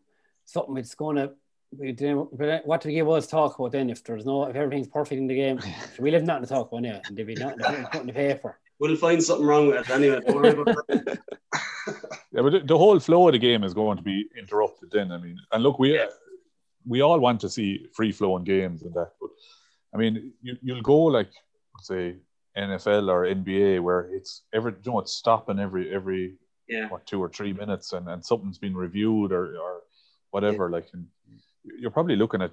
something it's going to. We do, but what do we give us talk about then? If there's no, if everything's perfect in the game, we have nothing to talk about now, and there'd be nothing to put in the paper. we'll find something wrong with it anyway. Don't worry about that. Yeah, but the- the whole flow of the game is going to be interrupted then. I mean, and look, we we all want to see free flowing games and that, but I mean, you, you'll go like say NFL or NBA where it's every you know it's stopping every every Yeah, what two or three minutes and, and something's been reviewed or or whatever. Like, and you're probably looking at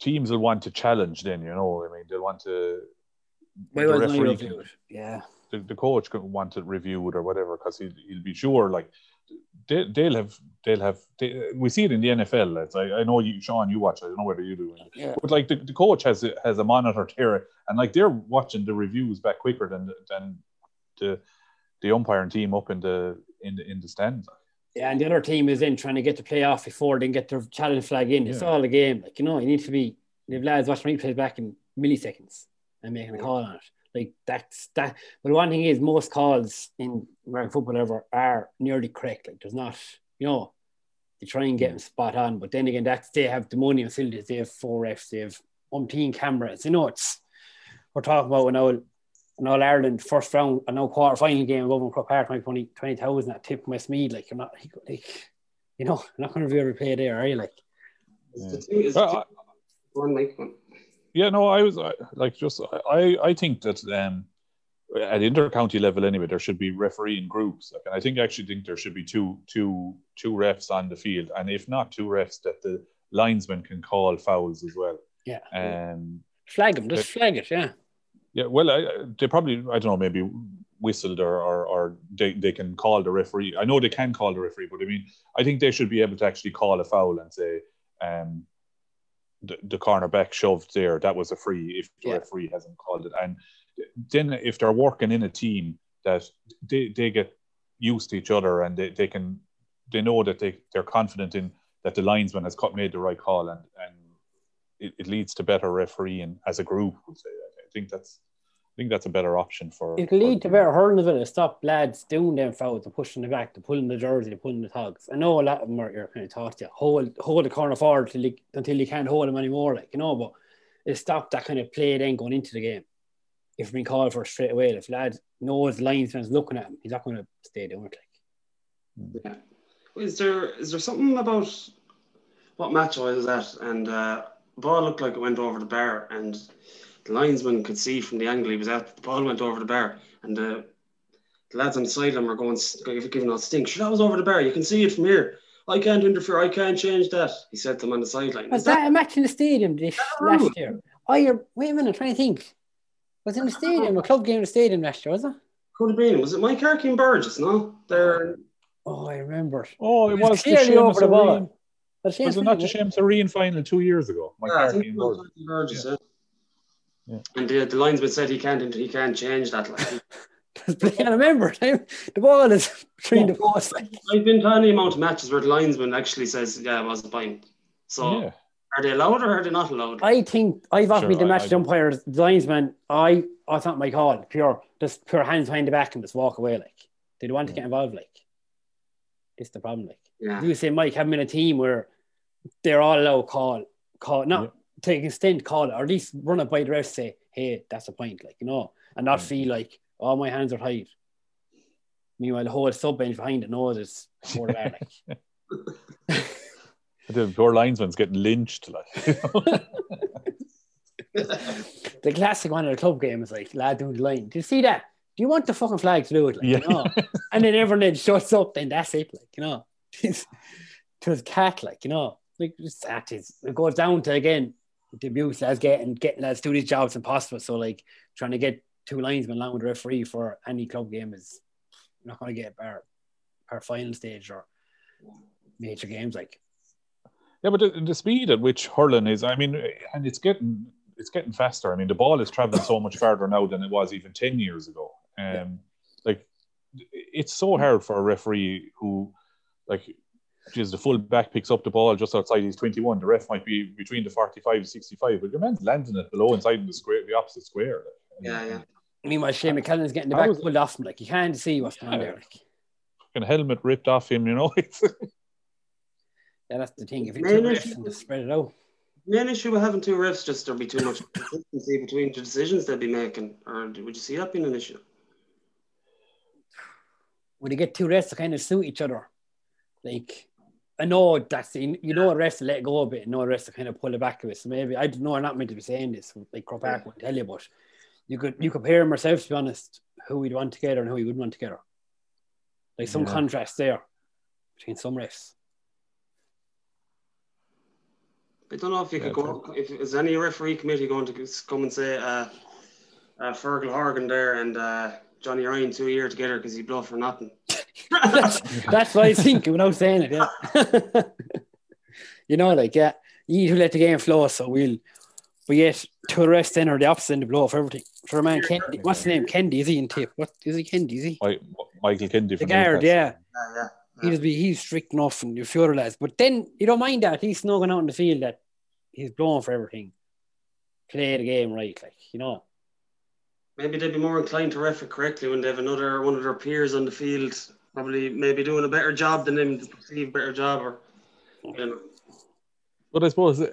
teams will want to challenge. Then you know, I mean, they'll want to. Why the referee can- Yeah, the, the coach could want it reviewed or whatever because he'll, he'll be sure like they, they'll have they'll have they, we see it in the NFL lads. I, I know you Sean you watch I don't know whether you do Yeah. but like the, the coach has a, has a monitor there and like they're watching the reviews back quicker than than the the umpiring team up in the in the in the stands and the other team is in trying to get the playoff before they can get their challenge flag in. It's Yeah. all a game. Like you know, you need to be. Have lads watching replays back in milliseconds and making a call on it. Like that's that. But one thing is, most calls in American football ever are nearly correct. Like there's not, you know, they try and get them spot on. But then again, that's they have the money facilities. They have four refs. They have umpteen cameras. You know, it's we're talking about an old an All Ireland first round, an old quarter final game above Croke Park, 20, 20,000 at Tip Westmeath. Like you're not like you know, you're not going to be able to play there, are you? Like, yeah. Well, I, yeah, no, I was like just I I think that um at inter-county level anyway there should be refereeing groups like, and i think I actually think there should be two two two refs on the field and if not two refs that the linesman can call fouls as well yeah um flag them just flag it yeah yeah well I, they probably i don't know maybe whistled or, or, or they, they can call the referee. I know they can call the referee but i mean i think they should be able to actually call a foul and say um the, the cornerback shoved there. That was a free if the yeah. referee hasn't called it. And then if they're working in a team that they, they get used to each other and they, they can they know that they, they're confident in that the linesman has made the right call and and it, it leads to better refereeing as a group would say I think that's I think that's a better option for it'll lead to better hurling as well stop lads doing them fouls and pushing the back to pulling the jersey to pulling the togs I know a lot of them are you're kind of taught you hold hold the corner forward till you, until you can't hold them anymore like you know but it stop that kind of play then going into the game if we call for straight away, if lad knows linesman's looking at him, he's not going to stay doing it. Like. Yeah. Is there is there something about what match I was at and uh, ball looked like it went over the bar and the linesman could see from the angle he was at the ball went over the bar and the, the lads on the sideline were going giving out stink. Sure, that was over the bar. You can see it from here. I can't interfere. I can't change that. He said to them on the sideline. Was that, that, a match in the stadium this last year? Oh, you're wait a minute. I'm trying to think. Was it in the stadium? A club game in the stadium last year, was it? Could have been. Was it Moycarkey-Borris? No, they're. Oh, I remember. Oh, it, it was, was clearly over the ball. Was it not the Seamus Ó Riain final two years ago? Mike yeah, Harkin Burgess. Burgess yeah. Yeah. And the, the linesman said he can't he can't change that. Like. I remember the ball is between the posts. I've been to any amount of matches where the linesman actually says, "Yeah, it was a point." So yeah. Are they allowed or are they not allowed? I think I've often sure, been the match I, umpires, the linesman. I I thought my call pure, just pure hands behind the back and just walk away. Like they don't want to get involved. Like this is the problem. Like yeah. you say, Mike, have in a team where they're all allowed call, call, not yeah. take extent call it, or at least run it by the rest. Say, hey, that's a point. Like you know, and not mm. feel like oh my hands are tied. Meanwhile, the whole sub bench behind it knows it's more bad. Like. The poor linesman's getting lynched. Like, the classic one at a club game is like, lad doing the line. Do you see that? Do you want the fucking flag to do it? Like, yeah. You know? and then everyone then shuts up, then that's it. Like, you know, to his cat, like, you know, like that is it goes down to again the abuse lads getting getting lads do these jobs impossible. So like trying to get two linesmen along with the referee for any club game is not going to get better. our final stage or major games like. Yeah, but the, the, speed at which hurling is, I mean, and it's getting it's getting faster. I mean, the ball is traveling so much farther now than it was even ten years ago. Um, yeah. like it's so hard for a referee who, like, geez, the full back picks up the ball just outside his 21. The ref might be between the 45 and 65, but your man's landing it below inside in the square, the opposite square. yeah, yeah. Meanwhile, Shane McKellen's getting the back pulled off him. Like, you can't see what's yeah. going on there. Like. Fucking helmet ripped off him, you know. Yeah, that's the thing. If you two refs and just spread it out. Main issue with having two refs, just there'll be too much consistency between the decisions they'll be making. Or would you see that being an issue? Would you get two refs to kind of suit each other? Like, I know that's you know a refs to let go a bit, and no refs to kind of pull it back a bit. So maybe I don't know. I'm not meant to be saying this. Like Croke Park yeah. won't tell you, but you could you compare them yourself to be honest. Who we'd want together and who we wouldn't want together. Like some yeah. contrast there between some refs. I don't know if you could go. If is any referee committee going to come and say uh, uh, Fergal Horgan there and uh, Johnny Ryan two year together because he bluffed for nothing. That's, that's what I think without saying it. Yeah. you know, like yeah, you need to let the game flow. So we'll we get to arrest then or the opposite and the blow for everything. For a man, Kennedy, what's the name? Kennedy is he in tape? What is he? Kennedy is he? Michael Kennedy. The guard, yeah. yeah, yeah he'll be he's strict enough and a few other lads. But then you don't mind that he's snugging out in the field that he's blowing for everything. Play the game right, like you know. Maybe they'd be more inclined to ref it correctly when they have another one of their peers on the field, probably maybe doing a better job than him, to perceive better job or You know. But I suppose uh,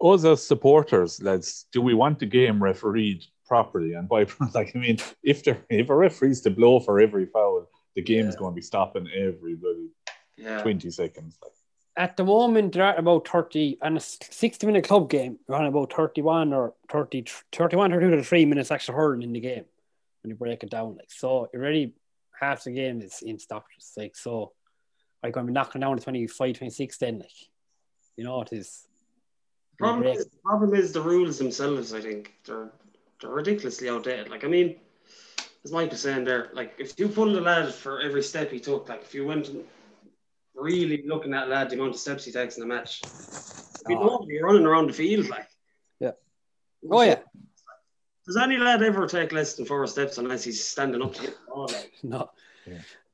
us as supporters, lads, do we want the game refereed properly? And by like, I mean, if there if a referee's to blow for every foul, the game's Yeah. going to be stopping every bloody Yeah. twenty seconds. Like, At the moment, they're at about 30, and a 60 minute club game, you're on about 31 or 30, 31 or 33 minutes extra hurling in the game when you break it down. Like, so already half the game is in stoppages. Like, so I'm going to be knocking down to 25, 26 then. Like, you know, it is. Problem is, problem is the rules themselves. I think they're they're ridiculously outdated. Like I mean, as Mike was saying there, like if you pulled a lad for every step he took, like if you went really looking at lad the amount of steps he takes in a match, Oh. know, you're running around the field like. Yeah. Oh, yeah. Does any lad ever take less than four steps unless he's standing up to hit the ball? Like, No.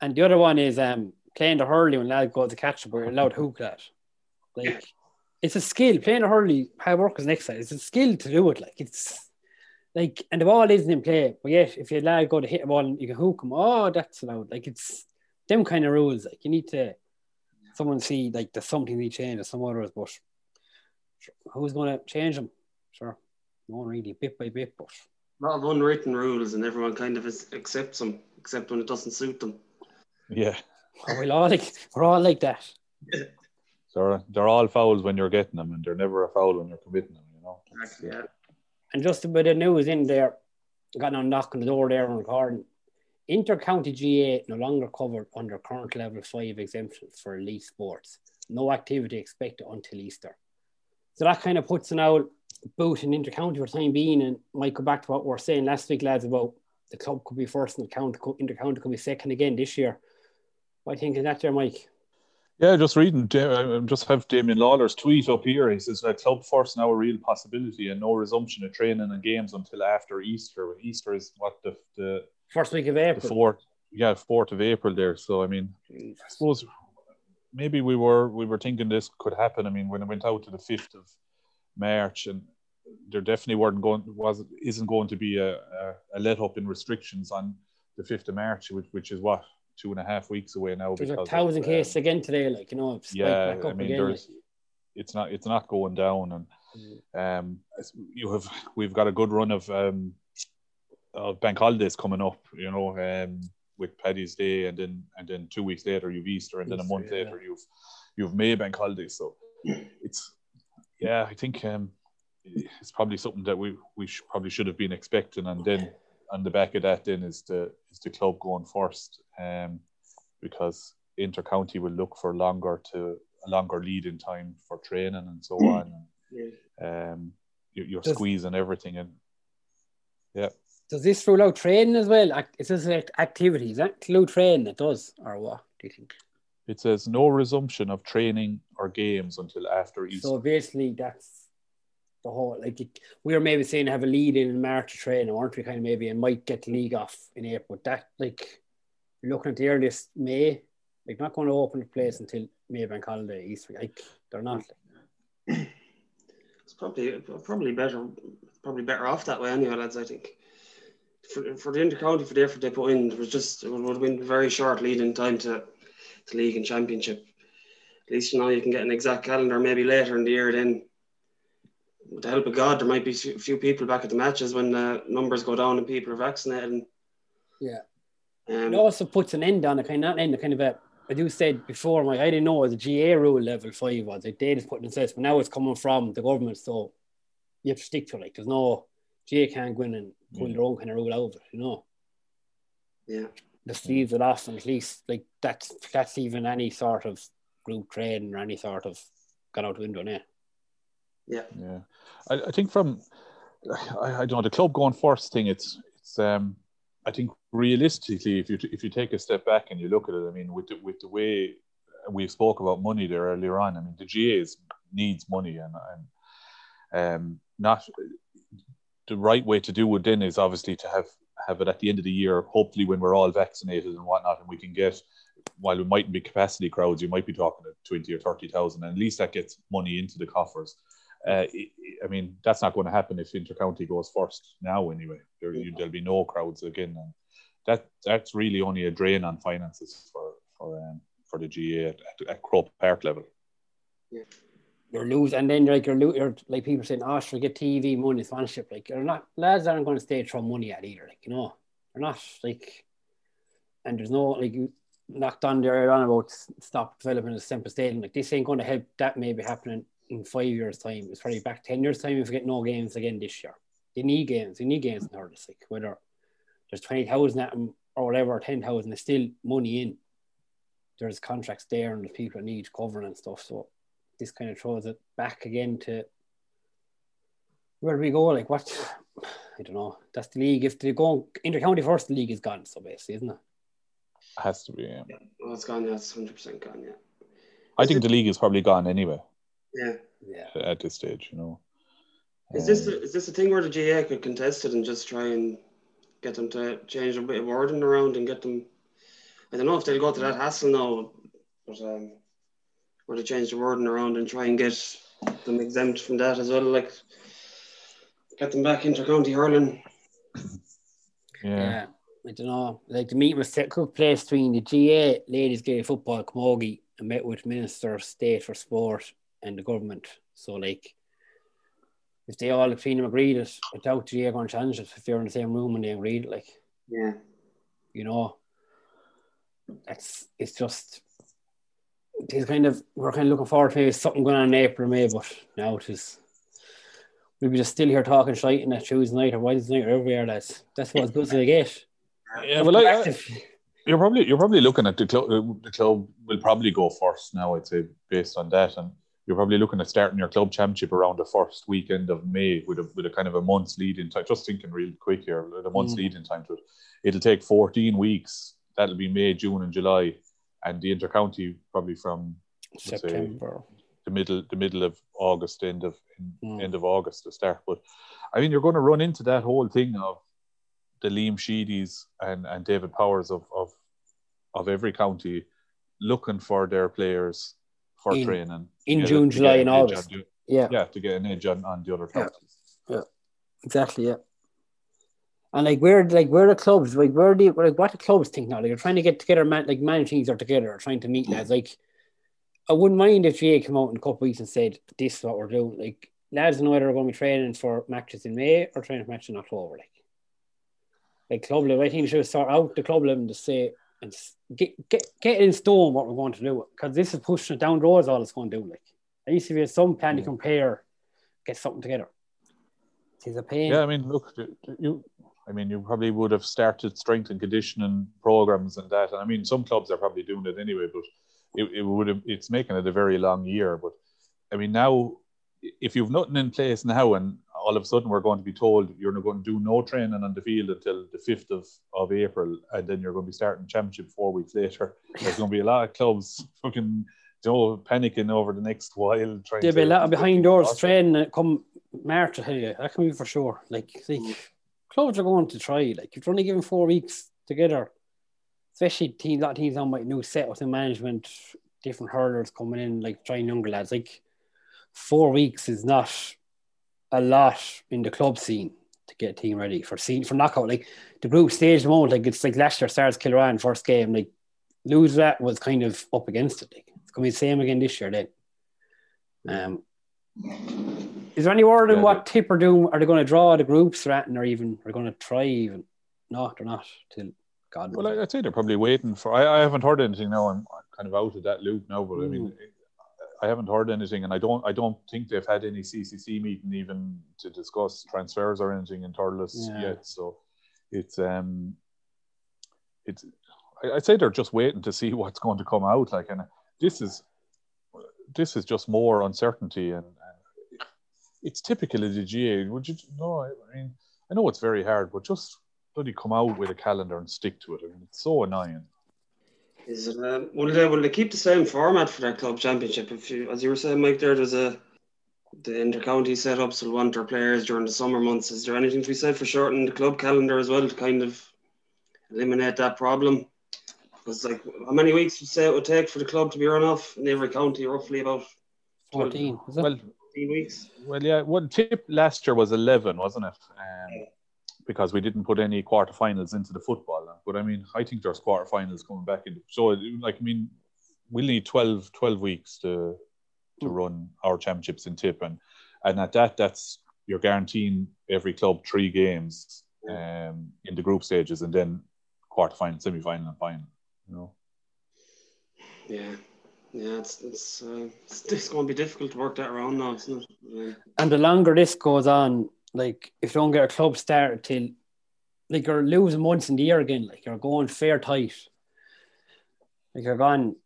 And the other one is um playing the hurley when lad goes to catch it, but you're allowed to hook that. Like it's a skill. Playing the hurley, hard work is next side. It's a skill to do it. Like it's like and the ball isn't in play, but yet if your lad go to hit a ball and you can hook him, oh that's allowed. Like it's them kind of rules. Like you need to someone see like there's something they change or some others, but who's gonna change them? Sure. No one really bit by bit, but a lot of unwritten rules, and everyone kind of is, accepts them, except when it doesn't suit them. yeah, we'll all like we're all like that. they're they're all fouls when you're getting them, and they're never a foul when you're committing them. You know. Exactly, yeah. And just a bit of news in there, got on knock on the door there on recording. Inter-county GAA no longer covered under current level five exemption for elite sports. No activity expected until Easter. So that kind of puts an out boot in inter-county for the time being, and might go back to what we were saying last week, lads, about the club could be first and the county, inter-county could be second again this year. What do you think of that there, Mike? Yeah, just reading. I just have Damian Lawlor's tweet up here. He says that club first now a real possibility and no resumption of training and games until after Easter. Easter is what the the, First week of the April. fourth, yeah, fourth of April there. So I mean, I suppose maybe we were we were thinking this could happen. I mean, when it went out to the fifth of March, and there definitely weren't going was isn't going to be a, a, a let up in restrictions on the fifth of March, which, which is what two and a half weeks away now. There's a because of, thousand um, cases again today, like, you know, yeah, I mean, again. there's like. it's not it's not going down, and um, you have we've got a good run of um of bank holidays coming up, you know, um, with Paddy's Day, and then and then two weeks later you've Easter, and then a month yeah. later you've you've May bank holidays. So it's yeah, I think um, it's probably something that we we sh- probably should have been expecting, and then on the back of that, then is the is the club going first, um, because intercounty will look for longer to a longer lead in time for training and so on. Yeah. Um, you, you're squeezing everything in. Yeah, Does this rule out training as well? Act- Is this like activities? That include training? It does, or what do you think? it says no resumption of training or games until after Easter. So basically, that's the whole. Like it, we were maybe saying have a lead in March to train, aren't we? Kind of maybe and might get the league off in April. But That like looking at the earliest May. Like not going to open the place until May bank holiday Easter. Like they're not. It's probably probably better probably better off that way anyway, lads. I think for, for the intercounty for the effort they put in, it was just it would have been very short lead in time to, to league and championship. At least you know you can get an exact calendar maybe later in the year. Then, with the help of God, there might be a few people back at the matches when the numbers go down and people are vaccinated. And, Yeah. um, It also puts an end on it, kind of not end, kind of a. I do said before, like I didn't know was a GAA rule level five was like they just put it in place, but now it's coming from the government, so you have to stick to it. Like there's no GAA can't go in and pull their own kind of rule out you know. yeah. Just leaves it off, and at least like that's that's even any sort of group training or any sort of got out the window now. Yeah. Yeah, I, I think from I, I don't know the club going first thing. It's it's um I think realistically, if you if you take a step back and you look at it, I mean, with the, with the way we spoke about money there earlier on, I mean, the GAs needs money and and um not the right way to do it. Then is obviously to have have it at the end of the year. Hopefully, when we're all vaccinated and whatnot, and we can get while it mightn't be capacity crowds, you might be talking at twenty or thirty thousand, and at least that gets money into the coffers. Uh, I- mean, that's not going to happen if intercounty goes first now. Anyway, there, you, there'll be no crowds again, and that that's really only a drain on finances for for um, for the GAA at, at, at Croke Park level. Yeah. You're losing, and then you're like you're, lo- you're like people saying, ah, "Oh, should get TV money, sponsorship." Like you're not lads aren't going to stay throw money at either. Like you know, they're not like, and there's no like you knocked on there on about stop developing a Semple Stadium. Like this ain't going to help that maybe happening in five years' time. It's probably back ten years' time if we get no games again this year. They need games. They need games in hurlers. Like whether there's twenty thousand at them or whatever, ten thousand, there's still money in. There's contracts there, and there's people need covering and stuff. So this kind of throws it back again to where do we go? Like what? I don't know. That's the league. If they go inter county first, the league is gone. So basically, isn't it? Has to be. Yeah. Well, it's gone. Yeah, it's hundred percent gone. Yeah. I think the league is probably gone anyway Yeah. Yeah. at this stage. You know. Is this the, is this a thing where the GAA could contest it and just try and get them to change a bit of wording around and get them? I don't know if they'll go to that hassle now, but um, or they change the wording around and try and get them exempt from that as well, like get them back into county hurling. Yeah. Yeah. I don't know. Like the meeting was set took place between the GAA Ladies Gaelic Football Camogie and met with Minister of State for Sport and the government. So like if they all between them agreed it, I doubt the GAA going to challenge it if they're in the same room and they agreed it, like Yeah. you know. That's it's just it's kind of we're kind of looking forward to maybe something going on in April, May, but now it is we'll be just still here talking shite on that Tuesday night or Wednesday night or wherever we are, lads. That's what as good they get. Yeah, well, I, I, you're probably you're probably looking at the club. The club will probably go first now. I'd say based on that, and you're probably looking at starting your club championship around the first weekend of May with a with a kind of a month's lead in time. Just thinking real quick here, a month's Mm. lead in time to it. It'll take 14 weeks. That'll be May, June, and July, and the intercounty probably from say- September. the middle the middle of August, end of Mm. end of August to start. But I mean, you're going to run into that whole thing of the Liam Sheedys and, and David Powers of, of of every county looking for their players for In- training in June, July, and August. on Yeah, yeah, to get an edge on, on the other counties. Yeah. counties. exactly. Yeah. And like where, like where the clubs, like where do you, like what the clubs think now? Like they're trying to get together, man, like man teams are together, or trying to meet lads. Like I wouldn't mind if GAA came out in a couple weeks and said this is what we're doing. Like lads know whether they're going to be training for matches in May or training for matches in October. Like, like club level, I think they should sort out the club level to say and get get get in stone what we're going to do because this is pushing it down the road. Is all it's going to do. Like at least if you have some plan to compare, get something together. It's a pain. Yeah, I mean, look, you. I mean, you probably would have started strength and conditioning programs and that. And I mean, some clubs are probably doing it anyway, but it, it would have. It's making it a very long year. But I mean, now if you've nothing in place now, and all of a sudden we're going to be told you're not going to do no training on the field until the fifth of, of April, and then you're going to be starting championship four weeks later. There's going to be a lot of clubs fucking. You know, panicking over the next while. Trying There'll be a lot of behind doors training come March, I tell you. That can be for sure. Like, like clubs are going to try. Like, you've only given four weeks together, especially teams, of teams on my new set with management, different hurlers coming in, like trying younger lads. Like, four weeks is not a lot in the club scene to get a team ready for scene for knockout. Like, the group stage the moment, like, it's like last year, Stars Kilruane, first game, like, lose that was kind of up against it. Like, it's to be the same again this year then. Um, is there any word on Yeah, what tip are doing? Are they going to draw the groups they're at, and or even are going to try even? No, they're not. Till God knows. Well, I'd say they're probably waiting for. I, I haven't heard anything now. I'm kind of out of that loop now, but I mean, I haven't heard anything, and I don't. I don't think they've had any CCC meeting even to discuss transfers or anything in Thurles Yeah. yet. So it's um, it's. I- I'd say they're just waiting to see what's going to come out. Like, and this is this is just more uncertainty, and it's typical of the GAA. Would you no? I I mean, I know it's very hard, but just bloody come out with a calendar and stick to it. I mean, it's so annoying. Is it? Uh, will they will they keep the same format for that club championship? If you, as you were saying, Mike, there there's a the intercounty setups will want their players during the summer months. Is there anything to be said for shortening the club calendar as well to kind of eliminate that problem? Because like, how many weeks would you say it would take for the club to be run off in every county? Roughly about 14, is it? Well, 15 weeks. well, yeah. One tip last year was eleven, wasn't it? Um, because we didn't put any quarterfinals into the football. But I mean, I think there's quarterfinals coming back in. So, like, I mean, we'll need 12, 12 weeks to to mm. run our championships in tip and and at that that's you're guaranteeing every club three games um, in the group stages and then quarter final semi final and final you know yeah yeah, it's it's, uh, it's, it's going to be difficult to work that around now, isn't it? And the longer this goes on, like if you don't get a club started till, like you're losing months in the year again, like you're going fair tight. Like you're gone.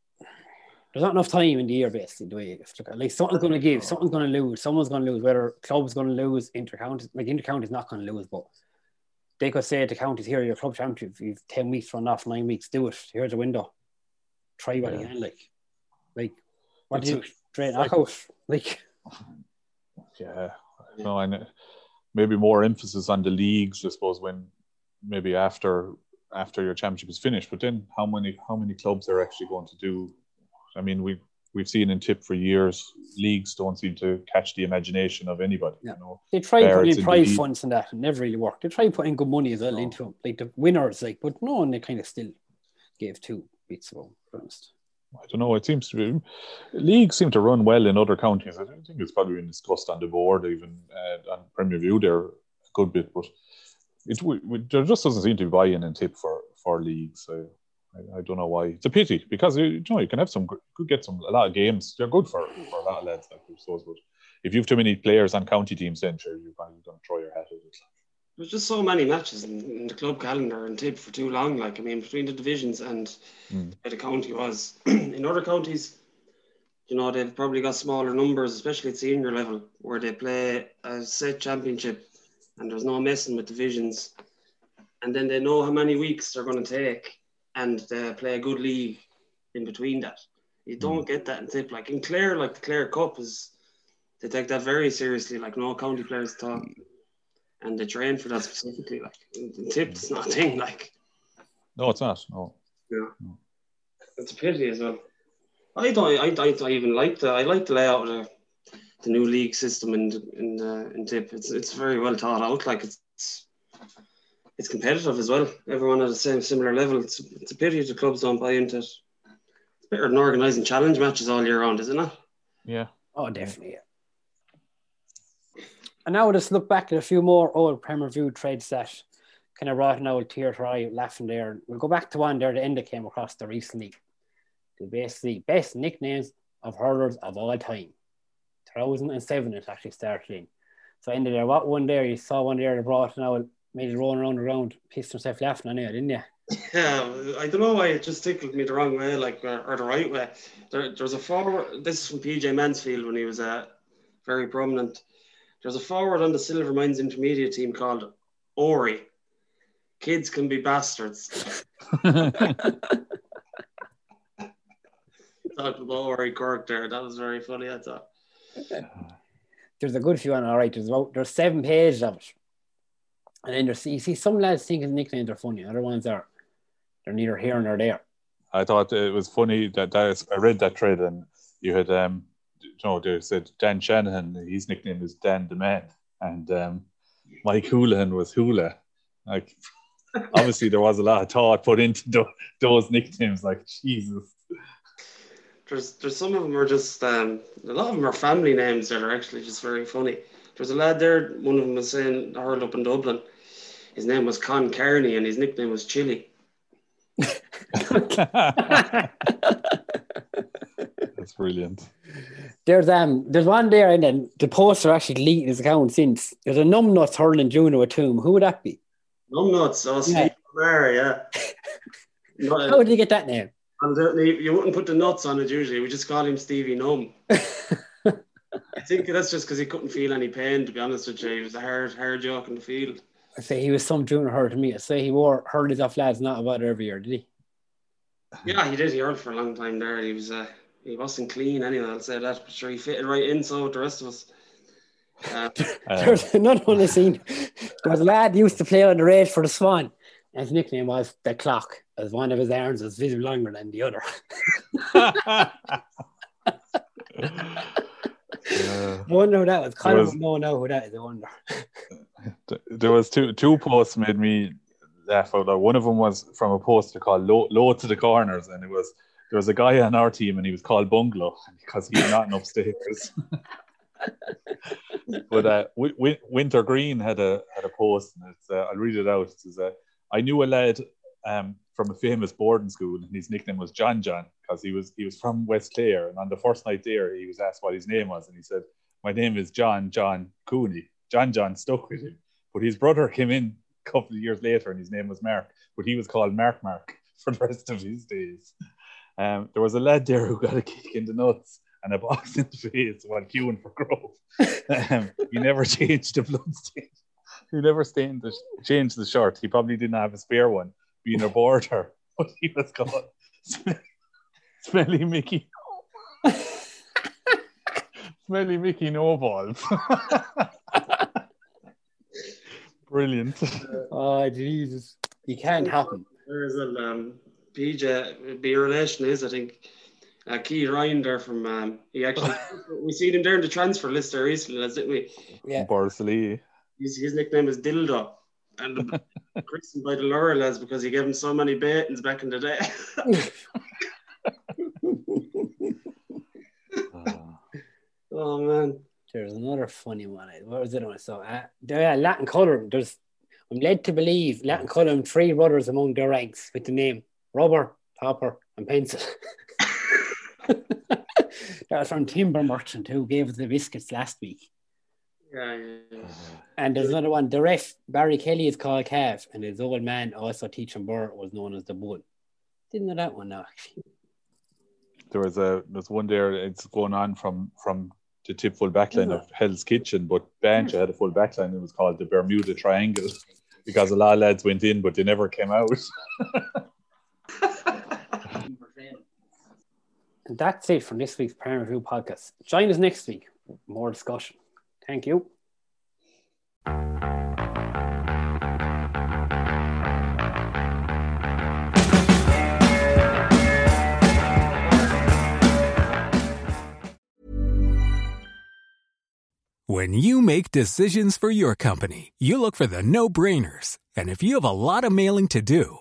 There's not enough time in the year, basically. The way like something's going to give, something's going to lose, someone's going to lose. Whether club's going to lose, intercounty, like intercounty's not going to lose, but they could say to counties here, your club championship, you've ten weeks run off, nine weeks, do it. Here's a window. Try what yeah. you can, like. Like, what do you straight knockout? Like, yeah, no, and maybe more emphasis on the leagues, I suppose, when maybe after after your championship is finished. But then, how many how many clubs are actually going to do? I mean, we we've seen in tip for years, leagues don't seem to catch the imagination of anybody. Yeah. You know, they try putting prize funds and that, and never really worked. They try putting good money as well no. into them, like the winners, like, but no and they kind of still gave two beats ago, for honest. I don't know. It seems to be leagues seem to run well in other counties. I don't think it's probably been discussed on the board, even uh, on Premier View there a good bit, but it we, we, there just doesn't seem to be buy-in and tip for for leagues. So I, I, don't know why. It's a pity because you, know you can have some could get some a lot of games. They're good for for a lot of lads, suppose. But if you have too many players on county teams, then sure you're probably going to throw your hat at it. There's just so many matches in, in, the club calendar and tip for too long. Like I mean, between the divisions and mm. the county was in other counties, you know, they've probably got smaller numbers, especially at senior level, where they play a set championship and there's no messing with divisions. And then they know how many weeks they're going to take and they play a good league in between that. You hmm. don't mm. get that in tip. Like in Clare, like the Clare Cup is, they take that very seriously. Like no county players talk and the train for that specifically. Like tip, it's not a thing. Like no, it's not. No. Yeah, no. it's a pity as well. I don't. I, I, I even like the. I like the layout of the, the new league system in in uh, in tip. It's it's very well thought out. Like it's it's competitive as well. Everyone at the same similar level. It's, it's a pity the clubs don't buy into it. It's better than organising challenge matches all year round, isn't it? Yeah. Oh, definitely. Yeah. And now let's look back at a few more old Premier View trades that kind of brought an old tear to eye laughing there. We'll go back to one there the end came across the recently. The basically best nicknames of hurlers of all time. 2007 it actually started in. So ended there. What one there? You saw one there that brought an old made it rolling around the ground, pissed himself laughing on it, didn't you? Yeah, I don't know why it just tickled me the wrong way, like or, or the right way. There, there was a forward. This is from PJ Mansfield when he was uh, very prominent. There's a forward on the Silvermines intermediate team called Ori. Kids can be bastards. Talked about Ori Cork there. That was very funny, I thought. There's a good few on all right. There's about there's seven pages of it. And then there's you see some lads think his nicknames are funny, other ones are they're neither here nor there. I thought it was funny that, that I read that thread and you had um you know, they said Dan Shanahan, his nickname is Dan the Man, and um, Mike Houlihan was Hula. Like, obviously, there was a lot of thought put into those nicknames. Like, Jesus. There's, there's some of them are just um, a lot of them are family names that are actually just very funny. There's a lad there. One of them was saying I heard up in Dublin. His name was Con Carney, and his nickname was Chili. That's brilliant. There's um there's one there and then the poster actually leaked his account since. There's a numbnuts hurling junior at Tomb. Who would that be? Numbnuts, oh Steve yeah. yeah. Not, How did you get that name? You wouldn't put the nuts on it usually. We just call him Stevie Numb. I think that's just because he couldn't feel any pain. To be honest with you, he was a hard, hard joke in the field. I say he was some junior hurler to me. I say he wore hurled his off lads not about every year, did he? Yeah, he did. He hurled for a long time there. He was uh, he wasn't clean anyway. I'll say that. But sure, he fitted right in. So with the rest of us. Uh, There's another one I seen. There was a lad used to play on the race for the Swan. And his nickname was the Clock, as one of his arms was visibly longer than the other. I wonder who that was. Kind of no, no, who that is. I wonder. there was two two posts made me laugh out loud. One of them was from a poster called "Low, Low to the Corners," and it was there was a guy on our team and he was called Bungalow because he was not upstairs. but uh, w- w- Winter Green had a had a post, and it's, uh, I'll read it out. It says, uh, "I knew a lad um, from a famous boarding school, and his nickname was John John because he was he was from West Clare. And on the first night there, he was asked what his name was, and he said, "My name is John John Cooney." John John stuck with him, but his brother came in a couple of years later, and his name was Mark, but he was called Mark Mark for the rest of his days. Um, there was a lad there who got a kick in the nuts and a box in the face while queuing for growth. Um, he never changed the blood stain. He never stained the, changed the shirt. He probably didn't have a spare one, being a border, but he was called Smelly Mickey. Smelly Mickey No Balls. Brilliant. Oh Jesus, you can't happen. There is a um, PJ, be a relation is, I think. Uh, Key Ryan there from um, he actually we seen him there in the transfer list there recently, didn't we? Yeah. Barsley. His, his nickname is Dildo. And christened by the Laura lads because he gave him so many baitings back in the day. oh man. There's another funny one. What was it I saw? Uh, yeah, Lattin Cullen. There's I'm led to believe Lattin Cullen three brothers among their ranks with the name Rubber, Topper, and Pencil. that was from Timber Merchant who gave us the biscuits last week. Yeah, yeah, yeah. And there's another one. The ref Barry Kelly is called Calf, and his old man also teaching Burr was known as the Bull. Didn't know that one now. Actually. There was a there's one there. It's going on from from the tip full backline of Hell's Kitchen, but Bancha had a full backline. It was called the Bermuda Triangle because a lot of lads went in, but they never came out. And that's it from this week's Premier View podcast. Join us next week. for More discussion. Thank you. When you make decisions for your company, you look for the no brainers. And if you have a lot of mailing to do,